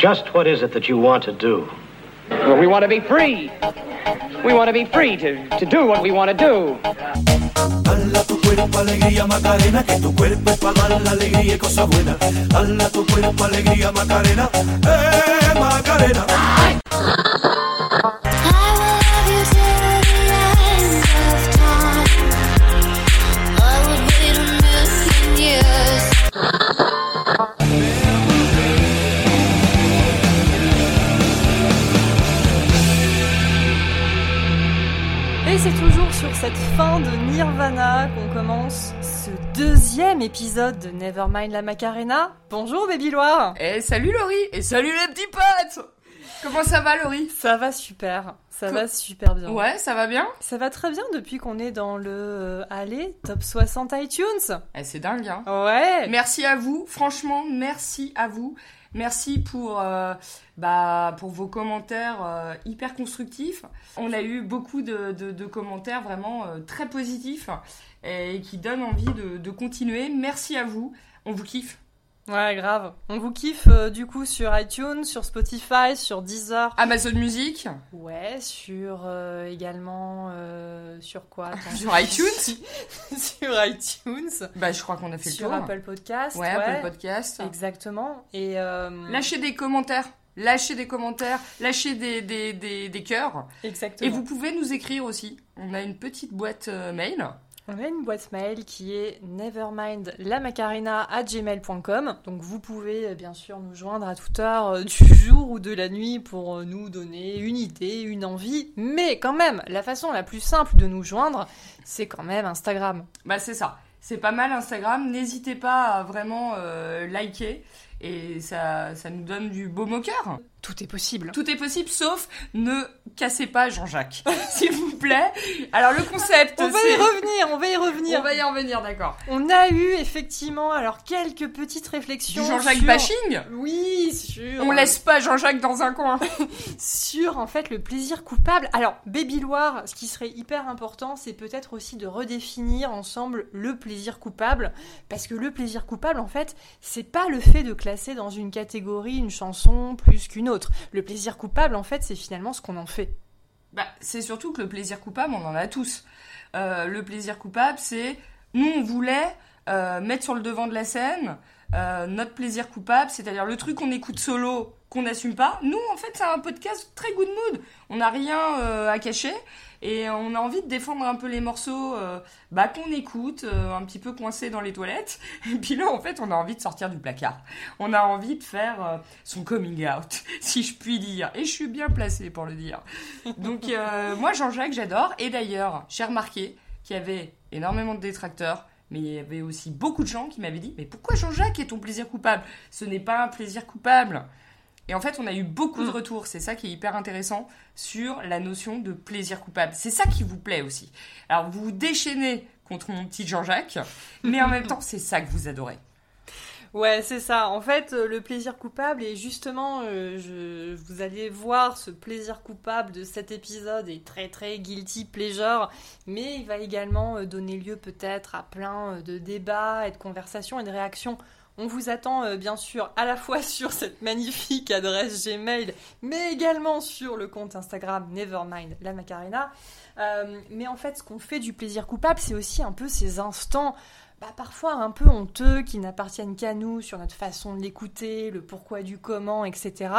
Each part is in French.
Just what is it that you want to do? Well, we want to be free. We want to be free to, to do what we want to do. Dala tu cuerpo alegría Macarena, que tu cuerpo es para dar la alegría y cosas buenas. Dala tu cuerpo alegría Macarena, eh Macarena. Cette fin de Nirvana qu'on commence ce deuxième épisode de Nevermind la Macarena. Bonjour Baby Loire Et salut Laurie Et salut les petits potes Comment ça va Laurie? Ça va super, ça Co- va super bien. Ouais, ça va bien? Ça va très bien depuis qu'on est dans le euh, allez, top 60 iTunes. Eh, C'est dingue, hein Ouais. Merci à vous, franchement, merci à vous. Merci pour, euh, bah, pour vos commentaires euh, hyper constructifs. On a eu beaucoup de, commentaires vraiment euh, très positifs et qui donnent envie de continuer. Merci à vous, on vous kiffe. Ouais, grave. On vous kiffe euh, du coup sur iTunes, sur Spotify, sur Deezer. Amazon Music, Ouais, sur euh, également euh, sur quoi sur iTunes. sur iTunes, bah, je crois qu'on a fait sur le tour. Apple Podcast. ouais, Apple Podcast. Exactement. Et Lâchez des commentaires. Lâchez des commentaires, lâchez des, des, des, des cœurs. exactement. Et vous pouvez nous écrire aussi. On a une petite boîte mail. On a une boîte mail qui est nevermindlamacarena@gmail.com. Donc vous pouvez euh, bien sûr nous joindre à toute heure euh, du jour ou de la nuit pour euh, nous donner une idée, une envie. Mais quand même, la façon la plus simple de nous joindre, c'est quand même Instagram. Bah c'est ça. C'est pas mal Instagram. N'hésitez pas à vraiment liker. Et ça, ça nous donne du baume au cœur. Tout est possible. Tout est possible, sauf ne cassez pas Jean-Jacques. S'il vous plaît. Alors le concept, On va y revenir, on va y revenir. On va y en venir, d'accord. On a eu effectivement alors quelques petites réflexions Jean-Jacques sur... bashing Oui, sur On laisse pas Jean-Jacques dans un coin. sur en fait le plaisir coupable. Alors, Baby Loire, ce qui serait hyper important, c'est peut-être aussi de redéfinir ensemble le plaisir coupable, parce que le plaisir coupable, en fait, c'est pas le fait de classer dans une catégorie une chanson plus qu'une autre. Le plaisir coupable, en fait, c'est finalement ce qu'on en fait. Bah, c'est surtout que le plaisir coupable, on en a tous. Euh, le plaisir coupable, c'est nous, on voulait euh, mettre sur le devant de la scène euh, notre plaisir coupable, c'est-à-dire le truc qu'on écoute solo, qu'on n'assume pas. Nous, en fait, c'est un podcast très good mood. On n'a rien à cacher et on a envie de défendre un peu les morceaux euh, bah, qu'on écoute, euh, un petit peu coincés dans les toilettes. Et puis là, en fait, on a envie de sortir du placard. On a envie de faire euh, son coming out, si je puis dire. Et je suis bien placée pour le dire. Donc moi Jean-Jacques j'adore et d'ailleurs j'ai remarqué qu'il y avait énormément de détracteurs mais il y avait aussi beaucoup de gens qui m'avaient dit mais pourquoi Jean-Jacques est ton plaisir coupable? Ce n'est pas un plaisir coupable. Et en fait on a eu beaucoup de Mm. retours, c'est ça qui est hyper intéressant sur la notion de plaisir coupable. C'est ça qui vous plaît aussi. Alors vous vous déchaînez contre mon petit Jean-Jacques mais en même temps c'est ça que vous adorez. Ouais, c'est ça. En fait, euh, le plaisir coupable, et justement, euh, je, vous allez voir ce plaisir coupable de cet épisode est très très guilty pleasure, mais il va également euh, donner lieu peut-être à plein de débats et de conversations et de réactions. On vous attend euh, bien sûr à la fois sur cette magnifique adresse Gmail, mais également sur le compte Instagram Nevermind la Macarena. Euh, mais en fait, ce qu'on fait du plaisir coupable, c'est aussi un peu ces instants bah, parfois un peu honteux, qui n'appartiennent qu'à nous sur notre façon de l'écouter, le pourquoi du comment, etc.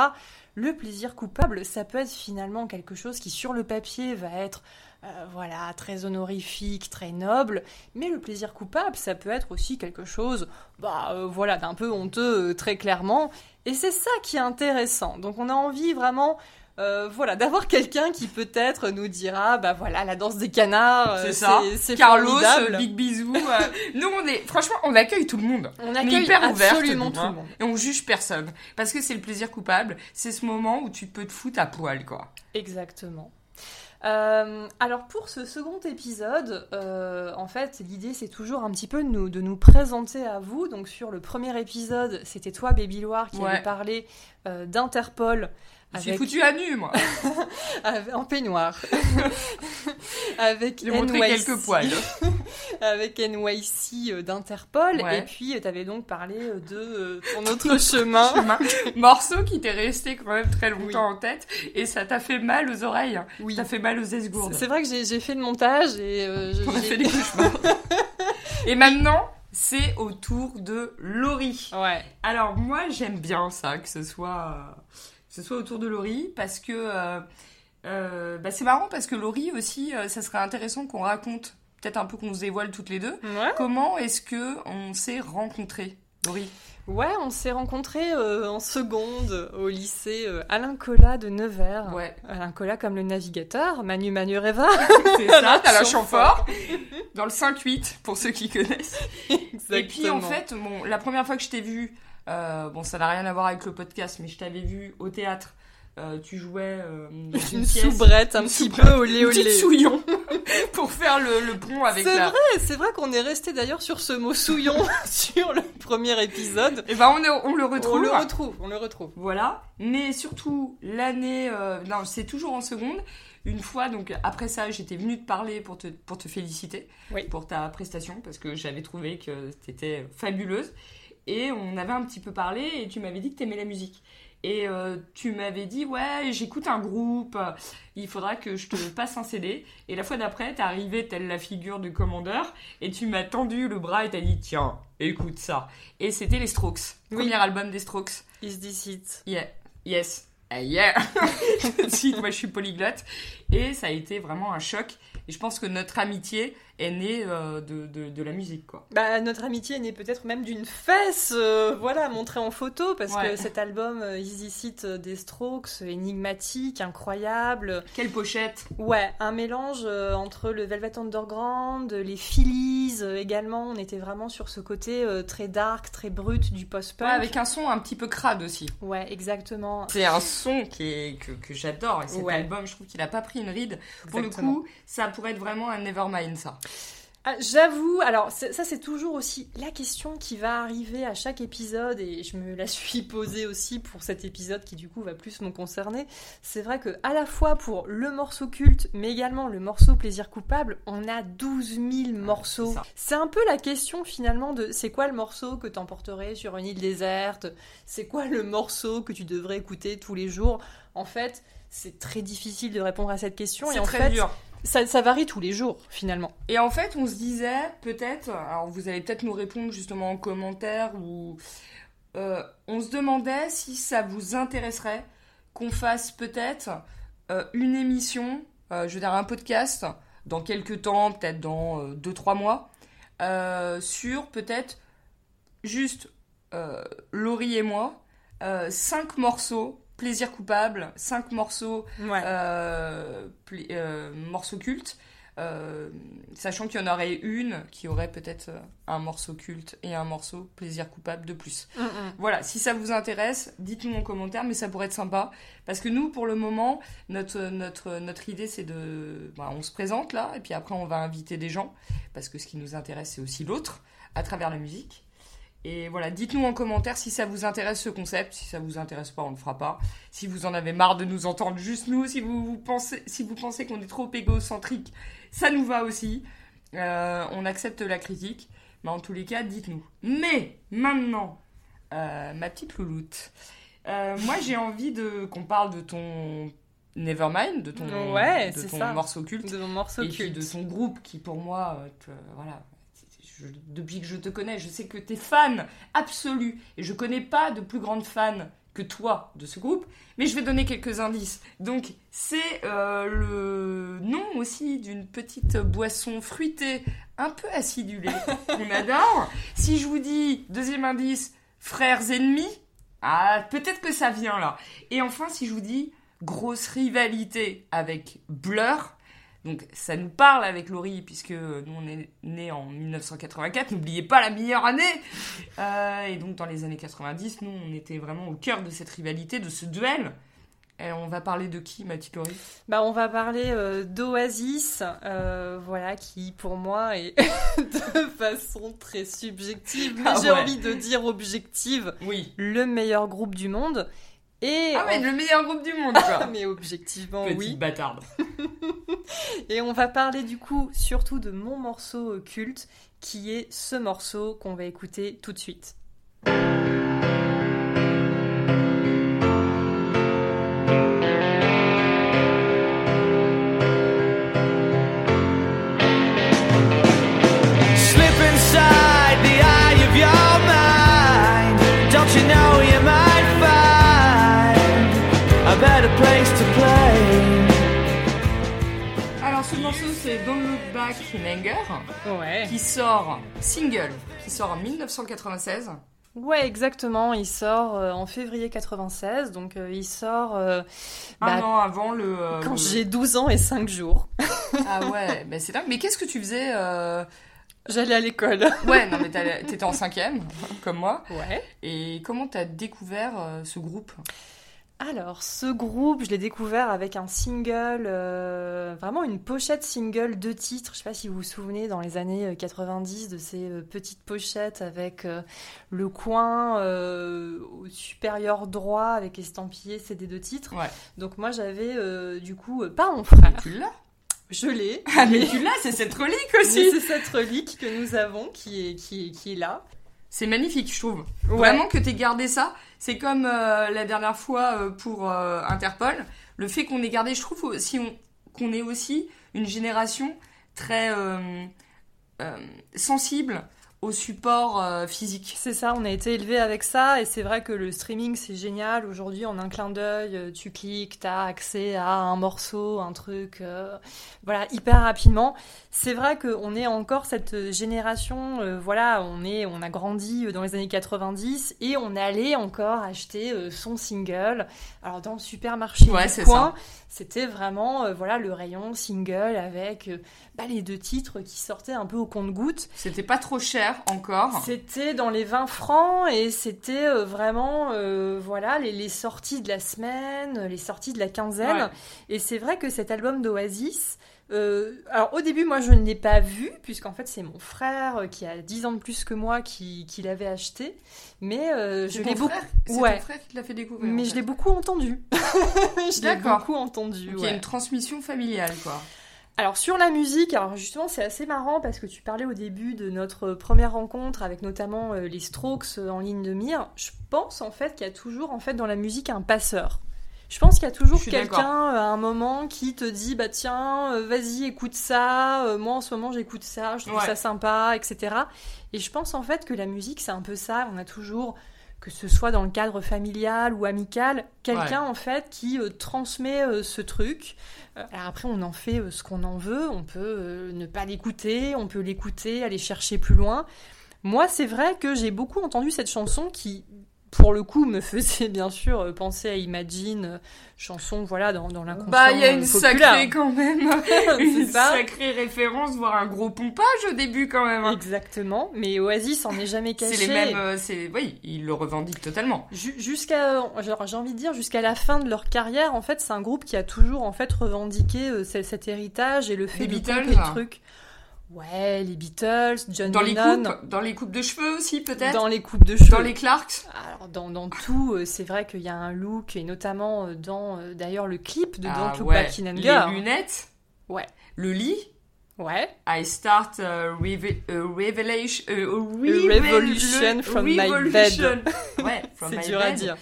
Le plaisir coupable, ça peut être finalement quelque chose qui sur le papier va être euh, voilà très honorifique, très noble, mais le plaisir coupable, ça peut être aussi quelque chose bah euh, voilà d'un peu honteux euh, très clairement, et c'est ça qui est intéressant. Donc on a envie vraiment euh, voilà, d'avoir quelqu'un qui peut-être nous dira, bah voilà, la danse des canards, euh, c'est ça. c'est Carlos, formidable. big bisous. euh, nous on est franchement on accueille tout le monde. On On est accueille hyper absolument tout hein. le monde. Et on juge personne. Parce que c'est le plaisir coupable. C'est ce moment où tu peux te foutre à poil, quoi. Exactement. Euh, alors pour ce second épisode, euh, en fait, l'idée c'est toujours un petit peu de nous, de nous présenter à vous. Donc sur le premier épisode, c'était toi, Baby Loire, qui Ouais. avait parlé euh, d'Interpol. Je suis avec- foutu à nu, moi. en peignoir. avec J'ai NYC quelques poils. avec NYC euh, d'Interpol. Ouais. Et puis, tu avais donc parlé euh, de euh, ton autre chemin. Chemin. Morceau qui t'est resté quand même très longtemps Oui. en tête et ça t'a fait mal aux oreilles. hein. Oui. Ça fait mal aux esgourdes. C'est vrai que j'ai j'ai fait le montage et euh, je- On a j'ai- fait des cauchemars. et maintenant, c'est au tour de Laurie. Ouais. Alors moi j'aime bien ça que ce soit euh, ce soit autour de Laurie parce que euh, euh, bah, c'est marrant parce que Laurie aussi euh, ça serait intéressant qu'on raconte peut-être un peu qu'on se dévoile toutes les deux Ouais. comment est-ce que on s'est rencontrés Laurie? Ouais, on s'est rencontrés euh, en seconde au lycée euh, Alain Colas de Nevers. ouais Alain Colas comme le navigateur, Manu Manu Reva. c'est ça t'as la Chamfort. dans le 5-8 pour ceux qui connaissent et puis en fait bon la première fois que je t'ai vu euh, bon ça n'a rien à voir avec le podcast mais je t'avais vu au théâtre euh, tu jouais euh, dans une, une pièce soubrette un Une petit soubrette. peu olé une olé. souillon pour faire le, le pont avec C'est la vrai, c'est vrai qu'on est resté d'ailleurs sur ce mot souillon sur le premier épisode. Et ben on, est- on le retrouve. On le retrouve, on le retrouve. Voilà. Mais surtout l'année, euh, non, c'est toujours en seconde. Une fois, donc après ça, j'étais venue te parler pour te, pour te féliciter Oui. pour ta prestation parce que j'avais trouvé que t'étais fabuleuse. Et on avait un petit peu parlé et tu m'avais dit que t'aimais la musique. Et euh, tu m'avais dit, ouais, j'écoute un groupe, il faudra que je te passe un CD. Et la fois d'après, t'es arrivé telle la figure du commandeur et tu m'as tendu le bras et t'as dit, tiens, écoute ça. Et c'était les Strokes, Oui. premier album des Strokes. Is this it Yeah, yes, Ah, yeah. moi je suis polyglotte. Et ça a été vraiment un choc. Et je pense que notre amitié est née euh, de, de, de la musique, quoi. Bah, notre amitié est née peut-être même d'une fesse, euh, voilà, montrée en photo, parce Ouais. que cet album euh, Easy Seat des Strokes, énigmatique, incroyable. Quelle pochette Ouais, un mélange entre le Velvet Underground, les Phillies également. On était vraiment sur ce côté très dark, très brut du Ouais, post-punk. avec un son un petit peu crade aussi. Ouais, exactement. C'est un son qui est, que, que j'adore. Et cet Ouais. album, je trouve qu'il a pas pris une ride. Pour le coup, ça pourrait être vraiment un Nevermind, ça. Ah, J'avoue, alors ça c'est toujours aussi la question qui va arriver à chaque épisode et je me la suis posée aussi pour cet épisode qui du coup va plus me concerner. C'est vrai que à la fois pour le morceau culte mais également le morceau plaisir coupable, on a 12 000 morceaux. c'est un peu la question finalement de c'est quoi le morceau que t'emporterais sur une île déserte? C'est quoi le morceau que tu devrais écouter tous les jours? En fait, c'est très difficile de répondre à cette question et C'est en très fait, dur. Ça, varie tous les jours finalement. Et en fait, on se disait, peut-être, alors vous allez peut-être nous répondre justement en commentaire, ou euh, on se demandait si ça vous intéresserait qu'on fasse peut-être euh, une émission, euh, je veux dire un podcast, dans quelques temps, peut-être dans 2-3 mois, sur peut-être juste Laurie et moi, 5 morceaux, plaisir coupable, 5 morceaux Ouais. euh, euh, morceaux cultes, euh, sachant qu'il y en aurait une qui aurait peut-être un morceau culte et un morceau plaisir coupable de plus. Mm, mm. Voilà, si ça vous intéresse, dites-nous en commentaire, mais ça pourrait être sympa. Parce que nous, pour le moment, notre, notre, notre idée, c'est de... bah, on se présente là, et puis après, on va inviter des gens, parce que ce qui nous intéresse, c'est aussi l'autre, à travers la musique. Et voilà, dites-nous en commentaire si ça vous intéresse ce concept. Si ça vous intéresse pas, on le fera pas. Si vous en avez marre de nous entendre juste nous, si vous, vous pensez, si vous pensez qu'on est trop égocentrique, ça nous va aussi. Euh, on accepte la critique. Mais en tous les cas, dites-nous. Mais maintenant, euh, ma petite louloute, euh, moi j'ai envie de qu'on parle de ton Nevermind, de ton, Ouais, de ton ça. morceau culte de mon morceau et puis culte. de ton groupe qui pour moi te- voilà je- depuis que je te connais je sais que t'es fan absolu. Et je connais pas de plus grande fan que toi de ce groupe mais je vais donner quelques indices. Donc c'est euh, le nom aussi d'une petite boisson fruitée un peu acidulée qu'on adore. Si je vous dis deuxième indice frères ennemis ah peut-être que ça vient là. Et enfin si je vous dis grosse rivalité avec Blur donc ça nous parle avec Laurie, puisque nous on est nés en 1984, n'oubliez pas la meilleure année Euh, Et donc dans les années 90, nous on était vraiment au cœur de cette rivalité, de ce duel. Et on va parler de qui, Mathilde Bah, on va parler euh, d'Oasis, euh, voilà, qui pour moi est de façon très subjective, mais Ah j'ai ouais. envie de dire objective, Oui. le meilleur groupe du monde. Et Ah ouais, le meilleur groupe du monde, quoi. mais objectivement, Petite oui. bâtarde. Et on va parler du coup surtout de mon morceau euh, culte, qui est ce morceau qu'on va écouter tout de suite. C'est Don't Look Back in Anger, Ouais. qui sort single, qui sort en 1996. Ouais, exactement. Il sort euh, en février 96, donc euh, il sort euh, Un bah, an avant le. quand le- j'ai 12 ans et 5 jours. Ah ouais, bah c'est dingue. Mais qu'est-ce que tu faisais J'allais à l'école. Ouais, non, mais t'étais en cinquième, comme moi. Ouais. Et comment t'as découvert ce groupe? Alors, ce groupe, je l'ai découvert avec un single, euh, vraiment une pochette single, deux titres. Je sais pas si vous vous souvenez, dans les années euh, 90, de ces euh, petites pochettes avec euh, le coin euh, au supérieur droit avec estampillé CD deux titres. Ouais. Donc moi, j'avais euh, du coup, euh, pas mon frère, Tu l'as je l'ai. Ah, mais tu l'as, c'est cette relique aussi c'est cette relique que nous avons qui est, qui est, qui est là. C'est magnifique, je trouve. Ouais. Vraiment que t'aies gardé ça. C'est comme euh, la dernière fois euh, pour euh, Interpol. Le fait qu'on ait gardé, je trouve on- qu'on est aussi une génération très sensible au support euh, physique. C'est ça, on a été élevé avec ça et c'est vrai que le streaming c'est génial. Aujourd'hui, en un clin d'œil, euh, tu cliques, t'as accès à un morceau, un truc, euh, voilà, hyper rapidement. C'est vrai qu'on est encore cette génération, euh, voilà, on est, on a grandi dans les années 90 et on allait encore acheter son single. Alors dans le supermarché Ouais, du coin, c'était vraiment, voilà, le rayon single avec bah, les deux titres qui sortaient un peu au compte-gouttes. C'était pas trop cher encore. C'était dans les 20 francs et c'était euh, vraiment euh, voilà les, les sorties de la semaine, les sorties de la quinzaine. Ouais. Et c'est vrai que cet album d'Oasis, euh, alors au début moi je ne l'ai pas vu puisqu'en fait c'est mon frère euh, qui a 10 ans de plus que moi qui, qui l'avait acheté, mais euh, je l'ai beaucoup, C'est Ouais. ton frère qui te l'a fait découvrir. mais en je l'ai beaucoup entendu. je l'ai D'accord. beaucoup entendu. Donc il y a une transmission familiale, quoi. Alors sur la musique, alors justement c'est assez marrant parce que tu parlais au début de notre première rencontre avec notamment euh, les Strokes euh, en ligne de mire. Je pense en fait qu'il y a toujours en fait dans la musique un passeur. Je pense qu'il y a toujours quelqu'un euh, à un moment qui te dit bah tiens vas-y écoute ça, moi en ce moment j'écoute ça, je trouve Ouais. ça sympa, etc. Et je pense en fait que la musique c'est un peu ça, on a toujours que ce soit dans le cadre familial ou amical, quelqu'un en fait qui euh, transmet euh, ce truc. Euh, alors après, on en fait ce qu'on en veut. On peut ne pas l'écouter, on peut l'écouter, aller chercher plus loin. Moi, c'est vrai que j'ai beaucoup entendu cette chanson qui, pour le coup, me faisait bien sûr euh, penser à Imagine, euh, chanson voilà dans, dans l'inconscient Bah, il y a une euh, populaire. sacrée quand même, une ça. sacrée référence, voire un gros pompage au début quand même. hein. Exactement, mais Oasis en est jamais caché. C'est les mêmes, c'est, oui, ils le revendiquent totalement. Ju- Jusqu'à, j'ai envie de dire, jusqu'à la fin de leur carrière, en fait, c'est un groupe qui a toujours en fait revendiqué ce- cet héritage et le fait Les de Beatles, le hein. Ouais, les Beatles, John Dans les coupes, dans les coupes de cheveux aussi peut-être. dans les coupes de cheveux. Dans les Clarks. Alors dans, dans tout, euh, c'est vrai qu'il y a un look et notamment euh, dans euh, d'ailleurs le clip de Ah Don't Look ouais, Back in Anger. Les lunettes. Ouais. Le lit. Ouais. I start a, reve- a revelation, a A revolution from my revolution. Ouais, from C'est my dur à bed. dire.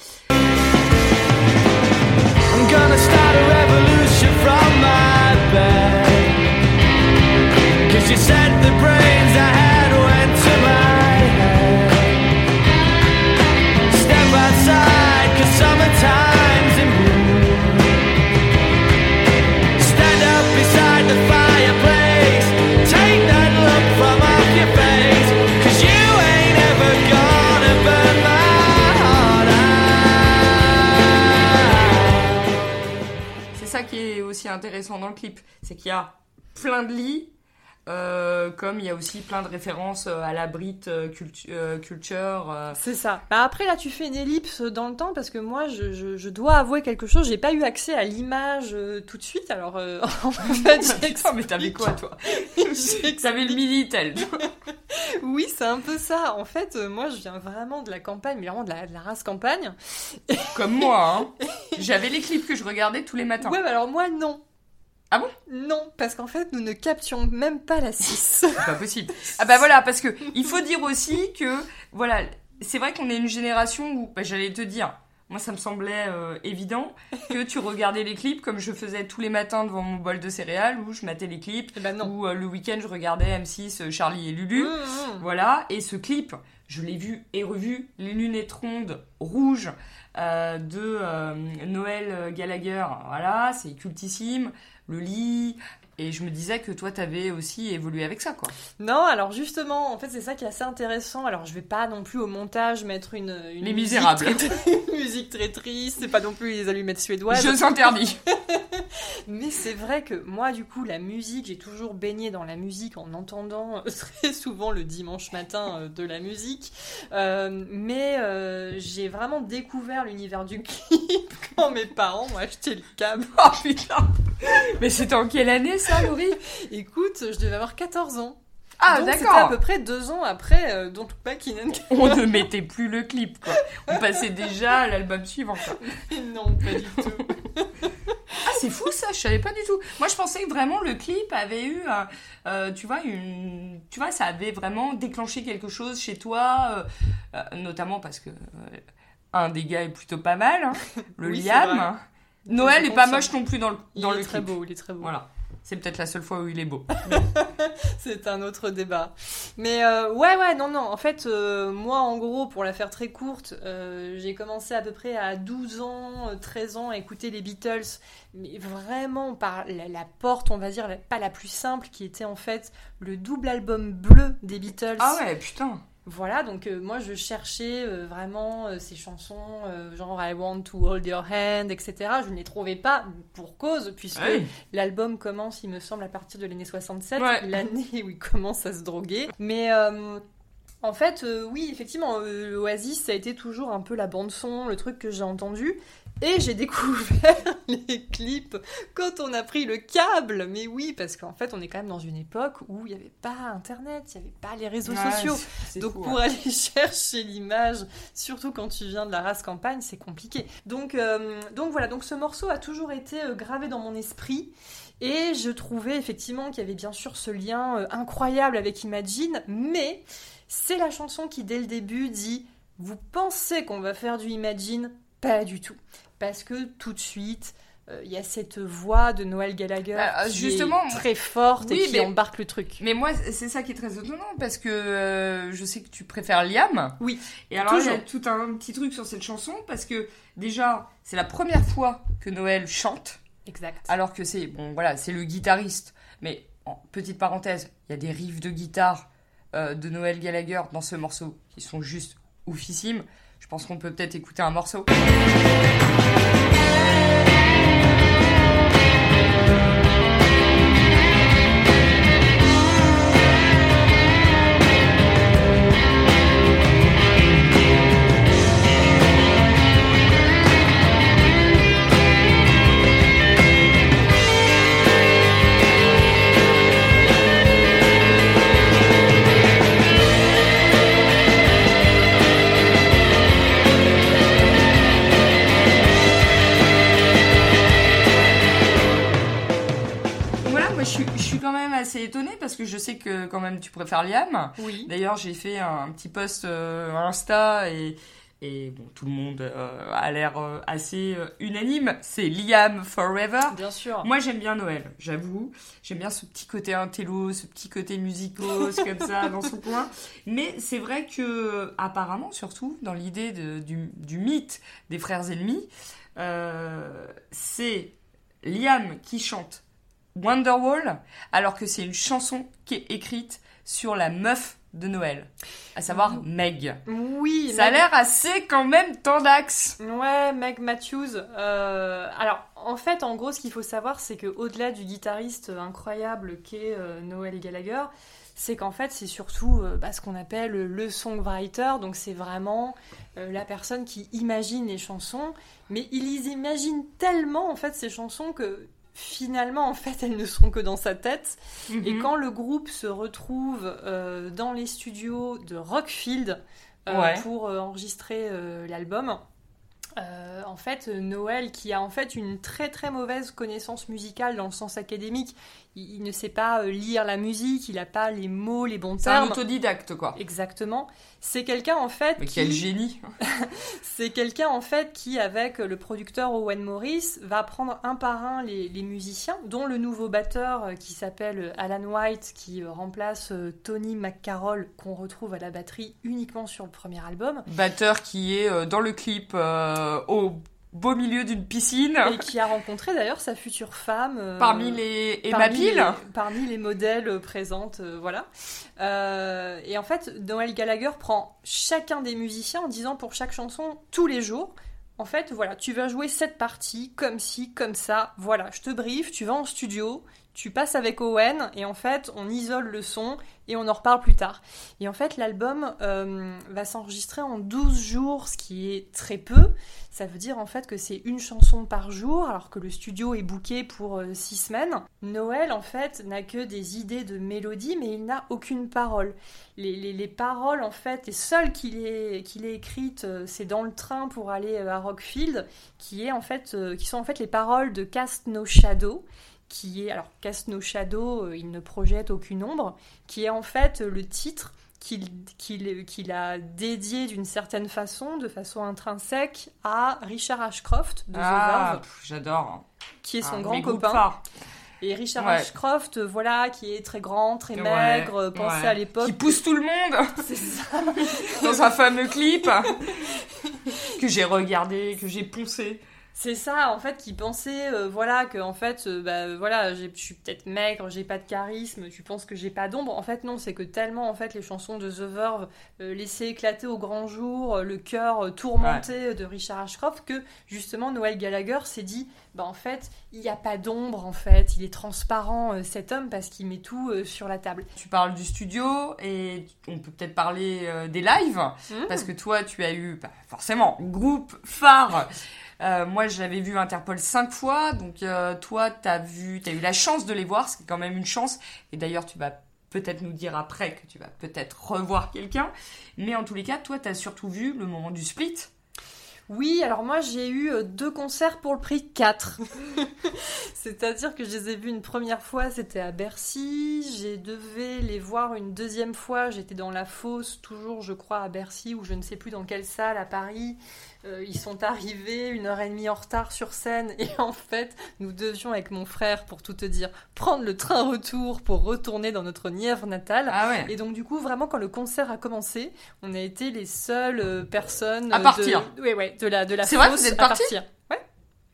I'm gonna start a revolution from my bed. C'est ça qui est aussi intéressant dans le clip, c'est qu'il y a plein de lits, Euh, comme il y a aussi plein de références euh, à la Brit euh, cultu- culture. euh. C'est ça. Bah après là tu fais une ellipse dans le temps parce que moi je, je, je dois avouer quelque chose, j'ai pas eu accès à l'image euh, tout de suite alors en fait Putain, mais t'avais quoi toi. T'avais le Minitel. Oui c'est un peu ça. En fait moi je viens vraiment de la campagne, mais vraiment de la, de la race campagne. Comme moi, hein. J'avais les clips que je regardais tous les matins. Ouais mais alors moi non. Ah bon? Non, parce qu'en fait nous ne captions même pas la 6. C'est pas possible. Ah bah voilà, parce que il faut dire aussi que, voilà, c'est vrai qu'on est une génération où, bah, j'allais te dire, moi ça me semblait euh, évident que tu regardais les clips comme je faisais tous les matins devant mon bol de céréales où je matais les clips, Eh ben euh, le week-end je regardais M6, euh, Charlie et Lulu. Mmh, mmh. Voilà, et ce clip, je l'ai vu et revu, les lunettes rondes rouges de Noël Gallagher, voilà, c'est cultissime, le lit, et je me disais que toi t'avais aussi évolué avec ça, quoi. Non, alors justement, en fait, c'est ça qui est assez intéressant. Alors, je vais pas non plus au montage mettre une, une Les musique Misérables. très- une musique très triste, c'est pas non plus les allumettes suédoises. Je s'interdis. Mais c'est vrai que moi, du coup, la musique, j'ai toujours baigné dans la musique en entendant euh, très souvent le dimanche matin euh, de la musique. Euh, mais euh, j'ai vraiment découvert l'univers du clip quand mes parents m'ont acheté le câble. Oh putain Mais c'était en quelle année ça, Laurie Écoute, je devais avoir 14 ans. Ah Donc, C'était à peu d'accord prez deux ans après euh, Don't Look Back in On ne mettait plus le clip, quoi. On passait déjà à l'album suivant, quoi. Non, pas du tout. Ah, c'est fou ça, je savais pas du tout. Moi, je pensais que vraiment le clip avait eu, euh, euh, tu vois, une, tu vois, ça avait vraiment déclenché quelque chose chez toi, euh, notamment parce que euh, un des gars est plutôt pas mal, hein, le Oui, Liam. Noël est pas moche non plus dans le Il dans est le très clip. beau, il est très beau. Voilà, c'est peut-être la seule fois où il est beau. C'est un autre débat. Mais euh, ouais, ouais, non, non. En fait, euh, moi, en gros, pour la faire très courte, euh, j'ai commencé à peu près à 12 ans, euh, 13 ans à écouter les Beatles. Mais vraiment par la, la porte, on va dire, la- pas la plus simple, qui était en fait le double album bleu des Beatles. Ah ouais, putain. Voilà, donc euh, moi je cherchais euh, vraiment euh, ces chansons genre I Want to Hold Your Hand, etc. Je ne les trouvais pas pour cause, puisque Ouais. l'album commence, il me semble, à partir de l'année 67, Ouais. l'année où il commence à se droguer. Mais en fait, oui, effectivement, Oasis, ça a été toujours un peu la bande-son, le truc que j'ai entendu. Et j'ai découvert les clips quand on a pris le câble. Mais oui, parce qu'en fait, on est quand même dans une époque où il n'y avait pas Internet, il n'y avait pas les réseaux sociaux. Donc fou, pour ouais. aller chercher l'image, surtout quand tu viens de la race campagne, c'est compliqué. Donc, euh, donc voilà, donc ce morceau a toujours été euh, gravé dans mon esprit. Et je trouvais effectivement qu'il y avait bien sûr ce lien euh, incroyable avec Imagine, mais c'est la chanson qui dès le début dit Vous pensez qu'on va faire du Imagine? Pas du tout. Parce que tout de suite, euh, il y a cette voix de Noël Gallagher Bah, qui justement, est très forte oui, et qui mais- embarque le truc. Mais moi, c'est ça qui est très étonnant parce que euh, je sais que tu préfères Liam. Oui, Et alors, il y a tout un petit truc sur cette chanson parce que déjà, c'est la première fois que Noël chante, Exact. alors que c'est bon, voilà, c'est le guitariste. Mais en petite parenthèse, il y a des riffs de guitare euh, de Noël Gallagher dans ce morceau qui sont juste oufissimes. Je pense qu'on peut peut-être écouter un morceau. Voilà, que je sais que quand même tu préfères Liam. Oui. D'ailleurs, j'ai fait un petit post euh, Insta et, et bon, tout le monde euh, a l'air euh, assez euh, unanime. C'est Liam Forever. Bien sûr. Moi, j'aime bien Noël, j'avoue. J'aime bien ce petit côté intello, ce petit côté musicos, comme ça, dans son coin. Mais c'est vrai que, apparemment, surtout, dans l'idée du, du mythe des frères ennemis, c'est Liam qui chante Wonderwall, alors que c'est une chanson qui est écrite sur la meuf de Noël, à savoir Meg. Oui. Ça a l'air assez quand même tendax. Ouais, Meg Matthews. euh, alors, en fait, en gros, ce qu'il faut savoir, c'est que au-delà du guitariste incroyable qu'est euh, Noel Gallagher, c'est qu'en fait, c'est surtout euh, bah, ce qu'on appelle le songwriter. Donc, c'est vraiment la personne qui imagine les chansons, mais il les imagine tellement en fait ces chansons que finalement, en fait, elles ne seront que dans sa tête. Et Mhm. quand le groupe se retrouve euh, dans les studios de Rockfield euh, Ouais. pour euh, enregistrer l'album, en fait, Noël, qui a en fait une très très mauvaise connaissance musicale dans le sens académique, il, il ne sait pas euh, lire la musique, il n'a pas les mots, les bons C'est un termes. autodidacte, quoi. Exactement. C'est quelqu'un en fait Mais qui... quel génie C'est quelqu'un en fait qui, avec le producteur Owen Morris, va prendre un par un les, les musiciens, dont le nouveau batteur euh, qui s'appelle Alan White, qui euh, remplace euh, Tony McCarroll, qu'on retrouve à la batterie uniquement sur le premier album, Batteur qui est euh, dans le clip euh, au beau milieu d'une piscine, et qui a rencontré d'ailleurs sa future femme. euh, parmi les Emma parmi parmi les modèles euh, présentes, euh, voilà. Euh, et en fait, Noel Gallagher prend chacun des musiciens en disant pour chaque chanson tous les jours. En fait, voilà, tu vas jouer cette partie comme ci, comme ça. Voilà, je te brief, tu vas en studio, tu passes avec Owen et en fait, on isole le son et on en reparle plus tard. Et en fait, l'album euh, va s'enregistrer en 12 jours, ce qui est très peu. Ça veut dire en fait que c'est une chanson par jour, alors que le studio est booké pour 6 semaines. Noël, en fait, n'a que des idées de mélodie, mais il n'a aucune parole. Les, les- les paroles, en fait, les seules qu'il ait, écrites, euh, c'est dans le train pour aller euh, à Rockfield, qui, est, en fait, euh, qui sont en fait les paroles de Cast No Shadow, qui est, alors Cast No Shadow, euh, il ne projette aucune ombre, qui est en fait le titre qu'il a dédié d'une certaine façon, de façon intrinsèque, à Richard Ashcroft de Ah, j'adore. qui est son de grand copain. Et Richard Ouais. Ashcroft, euh, voilà, qui est très grand, très Ouais, maigre, euh, pensé ouais. à l'époque. Qui pousse tout le monde C'est ça. dans un fameux clip que j'ai regardé, que j'ai poncé. C'est ça, en fait, qui pensait, euh, voilà, que en fait, euh, bah, voilà, je suis peut-être maigre, j'ai pas de charisme, tu penses que j'ai pas d'ombre. En fait, non, c'est que tellement, en fait, les chansons de The Verve euh, laissaient éclater au grand jour le cœur tourmenté de Richard Ashcroft que justement Noel Gallagher s'est dit, bah en fait, il n'y a pas d'ombre, en fait, il est transparent cet homme parce qu'il met tout sur la table. Tu parles du studio et on peut peut-être parler des lives Mmh. parce que toi tu as eu bah, forcément groupe phare. Euh, moi j'avais vu Interpol cinq fois donc euh, toi t'as vu t'as eu la chance de les voir c'est quand même une chance et d'ailleurs tu vas peut-être nous dire après que tu vas peut-être revoir quelqu'un mais en tous les cas toi t'as surtout vu le moment du split Oui, alors moi j'ai eu euh, deux concerts pour le prix de 4. C'est-à-dire que je les ai vus une première fois, c'était à Bercy. J'ai devais les voir une deuxième fois, j'étais dans la fosse, toujours je crois à Bercy, ou je ne sais plus dans quelle salle à Paris. Euh, ils sont arrivés une heure et demie en retard sur scène et en fait nous devions avec mon frère, pour tout te dire, prendre le train retour pour retourner dans notre Nièvre natale. ah ouais Et donc du coup, vraiment, quand le concert a commencé, on a été les seules euh, personnes À euh, partir. De... Ouais, ouais, de la de la C'est vrai vous êtes partis.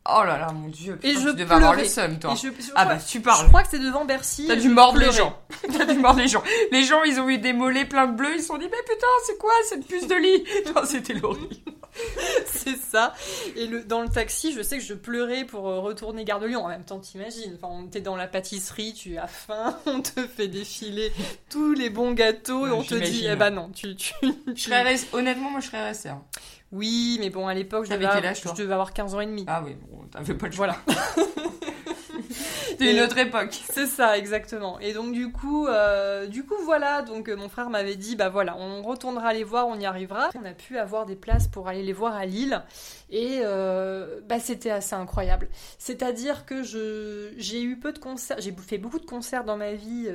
Oh là là mon dieu Et je tu devais avoir le seum toi je, je ah bah tu je parles crois que c'est devant Bercy. T'as dû je mordre les gens. T'as dû mordre les gens. Les gens, ils ont eu des mollets pleins de bleu. Ils se sont dit, mais putain, c'est quoi cette puce de lit? C'était l'horrible. c'est ça. Et le, dans le taxi, je sais que je pleurais pour euh, retourner Gare de Lyon. En même temps, t'imagines. Enfin, on était dans la pâtisserie, tu as faim, on te fait défiler tous les bons gâteaux et on te dit, eh ben non, tu, tu, Je serais Honnêtement, moi, je serais restée. hein. Oui, mais bon, à l'époque, je devais, quel âge, toi je devais avoir 15 ans et demi. Ah oui, bon, t'avais pas le choix. Voilà. C'était une autre époque. C'est ça, exactement. Et donc du coup, euh, du coup voilà, donc euh, mon frère m'avait dit, bah voilà, on retournera les voir, on y arrivera. On a pu avoir des places pour aller les voir à Lille, et euh, bah c'était assez incroyable. C'est-à-dire que je j'ai eu peu de concerts, j'ai fait beaucoup de concerts dans ma vie,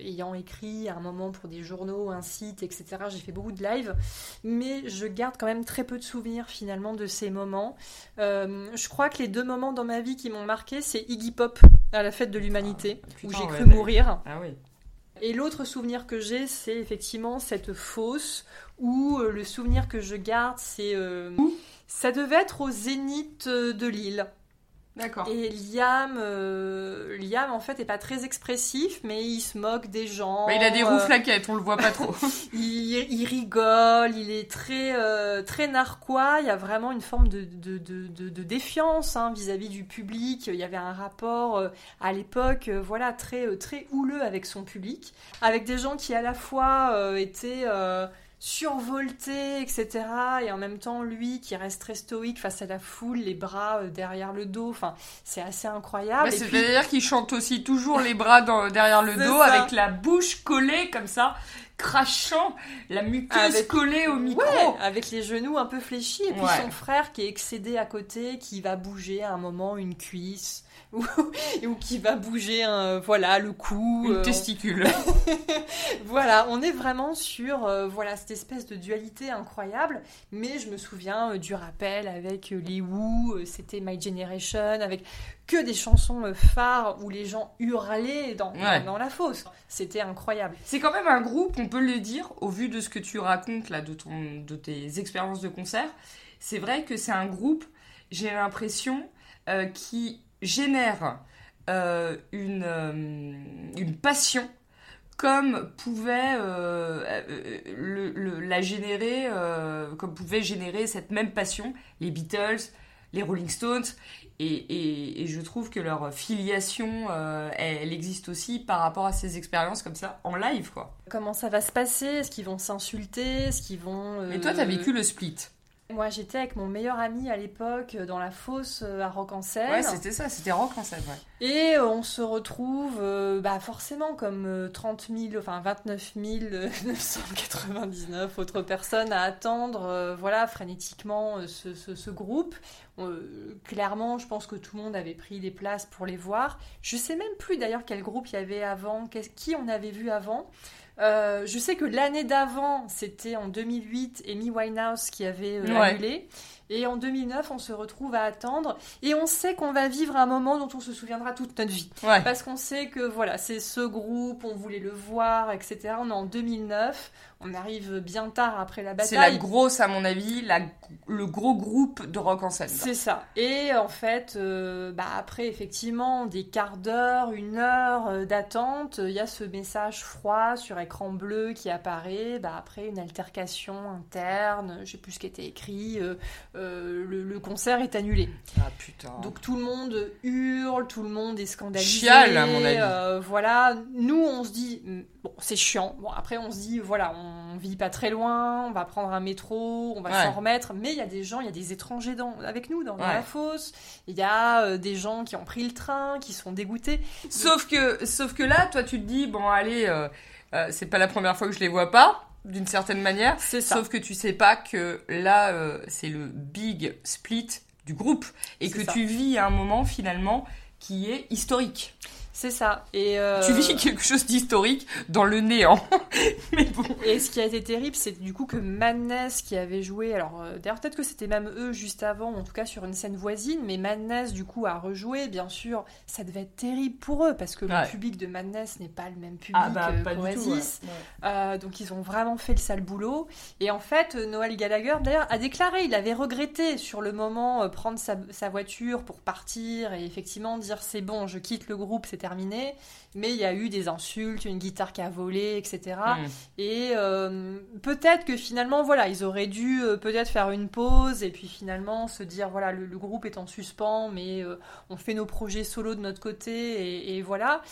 ayant écrit à un moment pour des journaux, un site, etc. J'ai fait beaucoup de lives, mais je garde quand même très peu de souvenirs finalement de ces moments. Je crois que les deux moments dans ma vie qui m'ont marqué, c'est Iggy Pop à la fête de l'humanité, Ah, où j'ai cru ouais. mourir. Ah oui. Et l'autre souvenir que j'ai, c'est effectivement cette fosse, où euh, le souvenir que je garde, c'est... euh, ça devait être au Zénith euh, de Lille. D'accord. Et Liam, euh, Liam en fait est pas très expressif, mais il se moque des gens. Bah, il a des euh, roues flaquettes, on le voit pas trop. il, il rigole, il est très euh, très narquois. Il y a vraiment une forme de, de, de, de- de défiance hein, vis-à-vis du public. Il y avait un rapport euh, à l'époque, voilà, très très houleux avec son public, avec des gens qui à la fois étaient survoltés, etc. Et en même temps, lui qui reste très stoïque face à la foule, les bras euh, derrière le dos. Enfin, c'est assez incroyable. Bah, puis- C'est-à-dire qu'il chante aussi toujours les bras dans- derrière le dos, ça. avec la bouche collée comme ça, crachant, la muqueuse Avec- collée au micro. Ouais, avec les genoux un peu fléchis, et puis Ouais. son frère qui est excédé à côté, qui va bouger à un moment une cuisse, ou, ou qui va bouger un, voilà, le cou. Une euh, testicule. voilà, on est vraiment sur euh, voilà, cette espèce de dualité incroyable, mais je me souviens euh, du rappel avec euh, les Who, c'était My Generation, avec que des chansons phares où les gens hurlaient dans, dans- la fosse. C'était incroyable. C'est quand même un groupe, on peut le dire, au vu de ce que tu racontes là, de, ton, de tes expériences de concert. C'est vrai que c'est un groupe, j'ai l'impression, euh, qui génère euh, une, euh, une passion comme pouvait euh, le- le- la générer, euh, comme pouvait générer cette même passion les Beatles, les Rolling Stones. Et, et- et je trouve que leur filiation, euh, elle, existe aussi par rapport à ces expériences comme ça en live, quoi. Comment ça va se passer? Est-ce qu'ils vont s'insulter? Est-ce qu'ils vont... Mais toi, t'as vécu le split. Moi, j'étais avec mon meilleur ami à l'époque euh, dans la fosse euh, à seine Ouais, c'était ça, c'était scène, ouais. Et euh, on se retrouve, euh, bah forcément, comme euh, 30 000, enfin 29 999 autres personnes à attendre, euh, voilà, frénétiquement, ce, ce- ce groupe. Clairement, je pense que tout le monde avait pris des places pour les voir. Je sais même plus d'ailleurs quel groupe il y avait avant, qui on avait vu avant. Euh, je sais que l'année d'avant, c'était en 2008, Amy Winehouse qui avait euh, Ouais. annulé. Et en 2009, on se retrouve à attendre. Et on sait qu'on va vivre un moment dont on se souviendra toute notre vie. Ouais. Parce qu'on sait que voilà, c'est ce groupe, on voulait le voir, etc. On est en 2009, on arrive bien tard après la C'est la bataille. grosse, à mon avis, la, le gros groupe de rock en scène. C'est ça. Et en fait, euh, bah après, effectivement, des quarts d'heure, une heure euh, d'attente, il y a ce message froid sur écran bleu qui apparaît. Bah après, une altercation interne, je sais plus ce qui était écrit, euh, euh, le, le concert est annulé. Ah putain. Donc tout le monde hurle, tout le monde est scandalisé. Chiale, à mon avis. voilà, nous on se dit bon c'est chiant. Bon après on se dit voilà on vit pas très loin, on va prendre un métro, on va Ouais. s'en remettre. Mais il y a des gens, il y a des étrangers dans, avec nous dans, Ouais. la fosse. Il y a euh, des gens qui ont pris le train, qui sont dégoûtés. Sauf que, sauf que là, toi, tu te dis, bon, allez, euh, euh, c'est pas la première fois que je les vois pas, d'une certaine manière. C'est. Sauf que tu sais pas que là, c'est le big split du groupe. Et que ça. tu vis à un moment, finalement, qui est historique. C'est ça. Et euh, Tu vis quelque chose d'historique dans le néant. Mais bon. Et ce qui a été terrible, c'est du coup que Madness qui avait joué, alors euh, d'ailleurs peut-être que c'était même eux juste avant, en tout cas sur une scène voisine, mais Madness du coup a rejoué, bien sûr, ça devait être terrible pour eux parce que Ouais. le public de Madness n'est pas le même public Ah bah, euh, qu'Oasis. ouais. Donc ils ont vraiment fait le sale boulot. Et en fait, Noël Gallagher d'ailleurs a déclaré, il avait regretté sur le moment prendre sa, sa voiture pour partir et effectivement dire c'est bon, je quitte le groupe, c'est terminé. Mais il y a eu des insultes, une guitare qui a volé, etc. Et euh, peut-être que finalement, voilà, ils auraient dû euh, peut-être faire une pause et puis finalement se dire, voilà, le, le groupe est en suspens, mais euh, on fait nos projets solo de notre côté et, et voilà.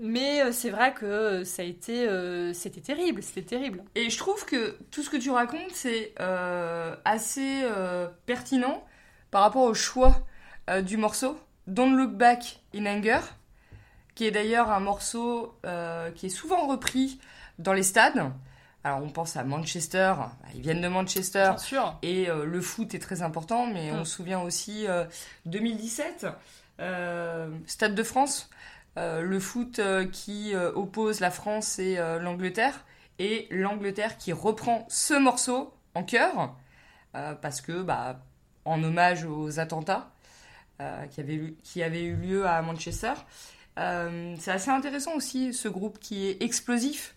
Mais c'est vrai que ça a été, c'était terrible, c'était terrible. Et je trouve que tout ce que tu racontes, c'est assez pertinent par rapport au choix du morceau. Don't Look Back in Anger, qui est d'ailleurs un morceau euh, qui est souvent repris dans les stades. Alors on pense à Manchester, ils viennent de Manchester, Bien sûr. et euh, le foot est très important, mais Mm. on se souvient aussi euh, 2017, euh, Stade de France, le foot qui oppose la France et l'Angleterre, et l'Angleterre qui reprend ce morceau en chœur, parce que, bah, en hommage aux attentats euh, qui avaient eu lieu à Manchester. Euh, c'est assez intéressant aussi ce groupe qui est explosif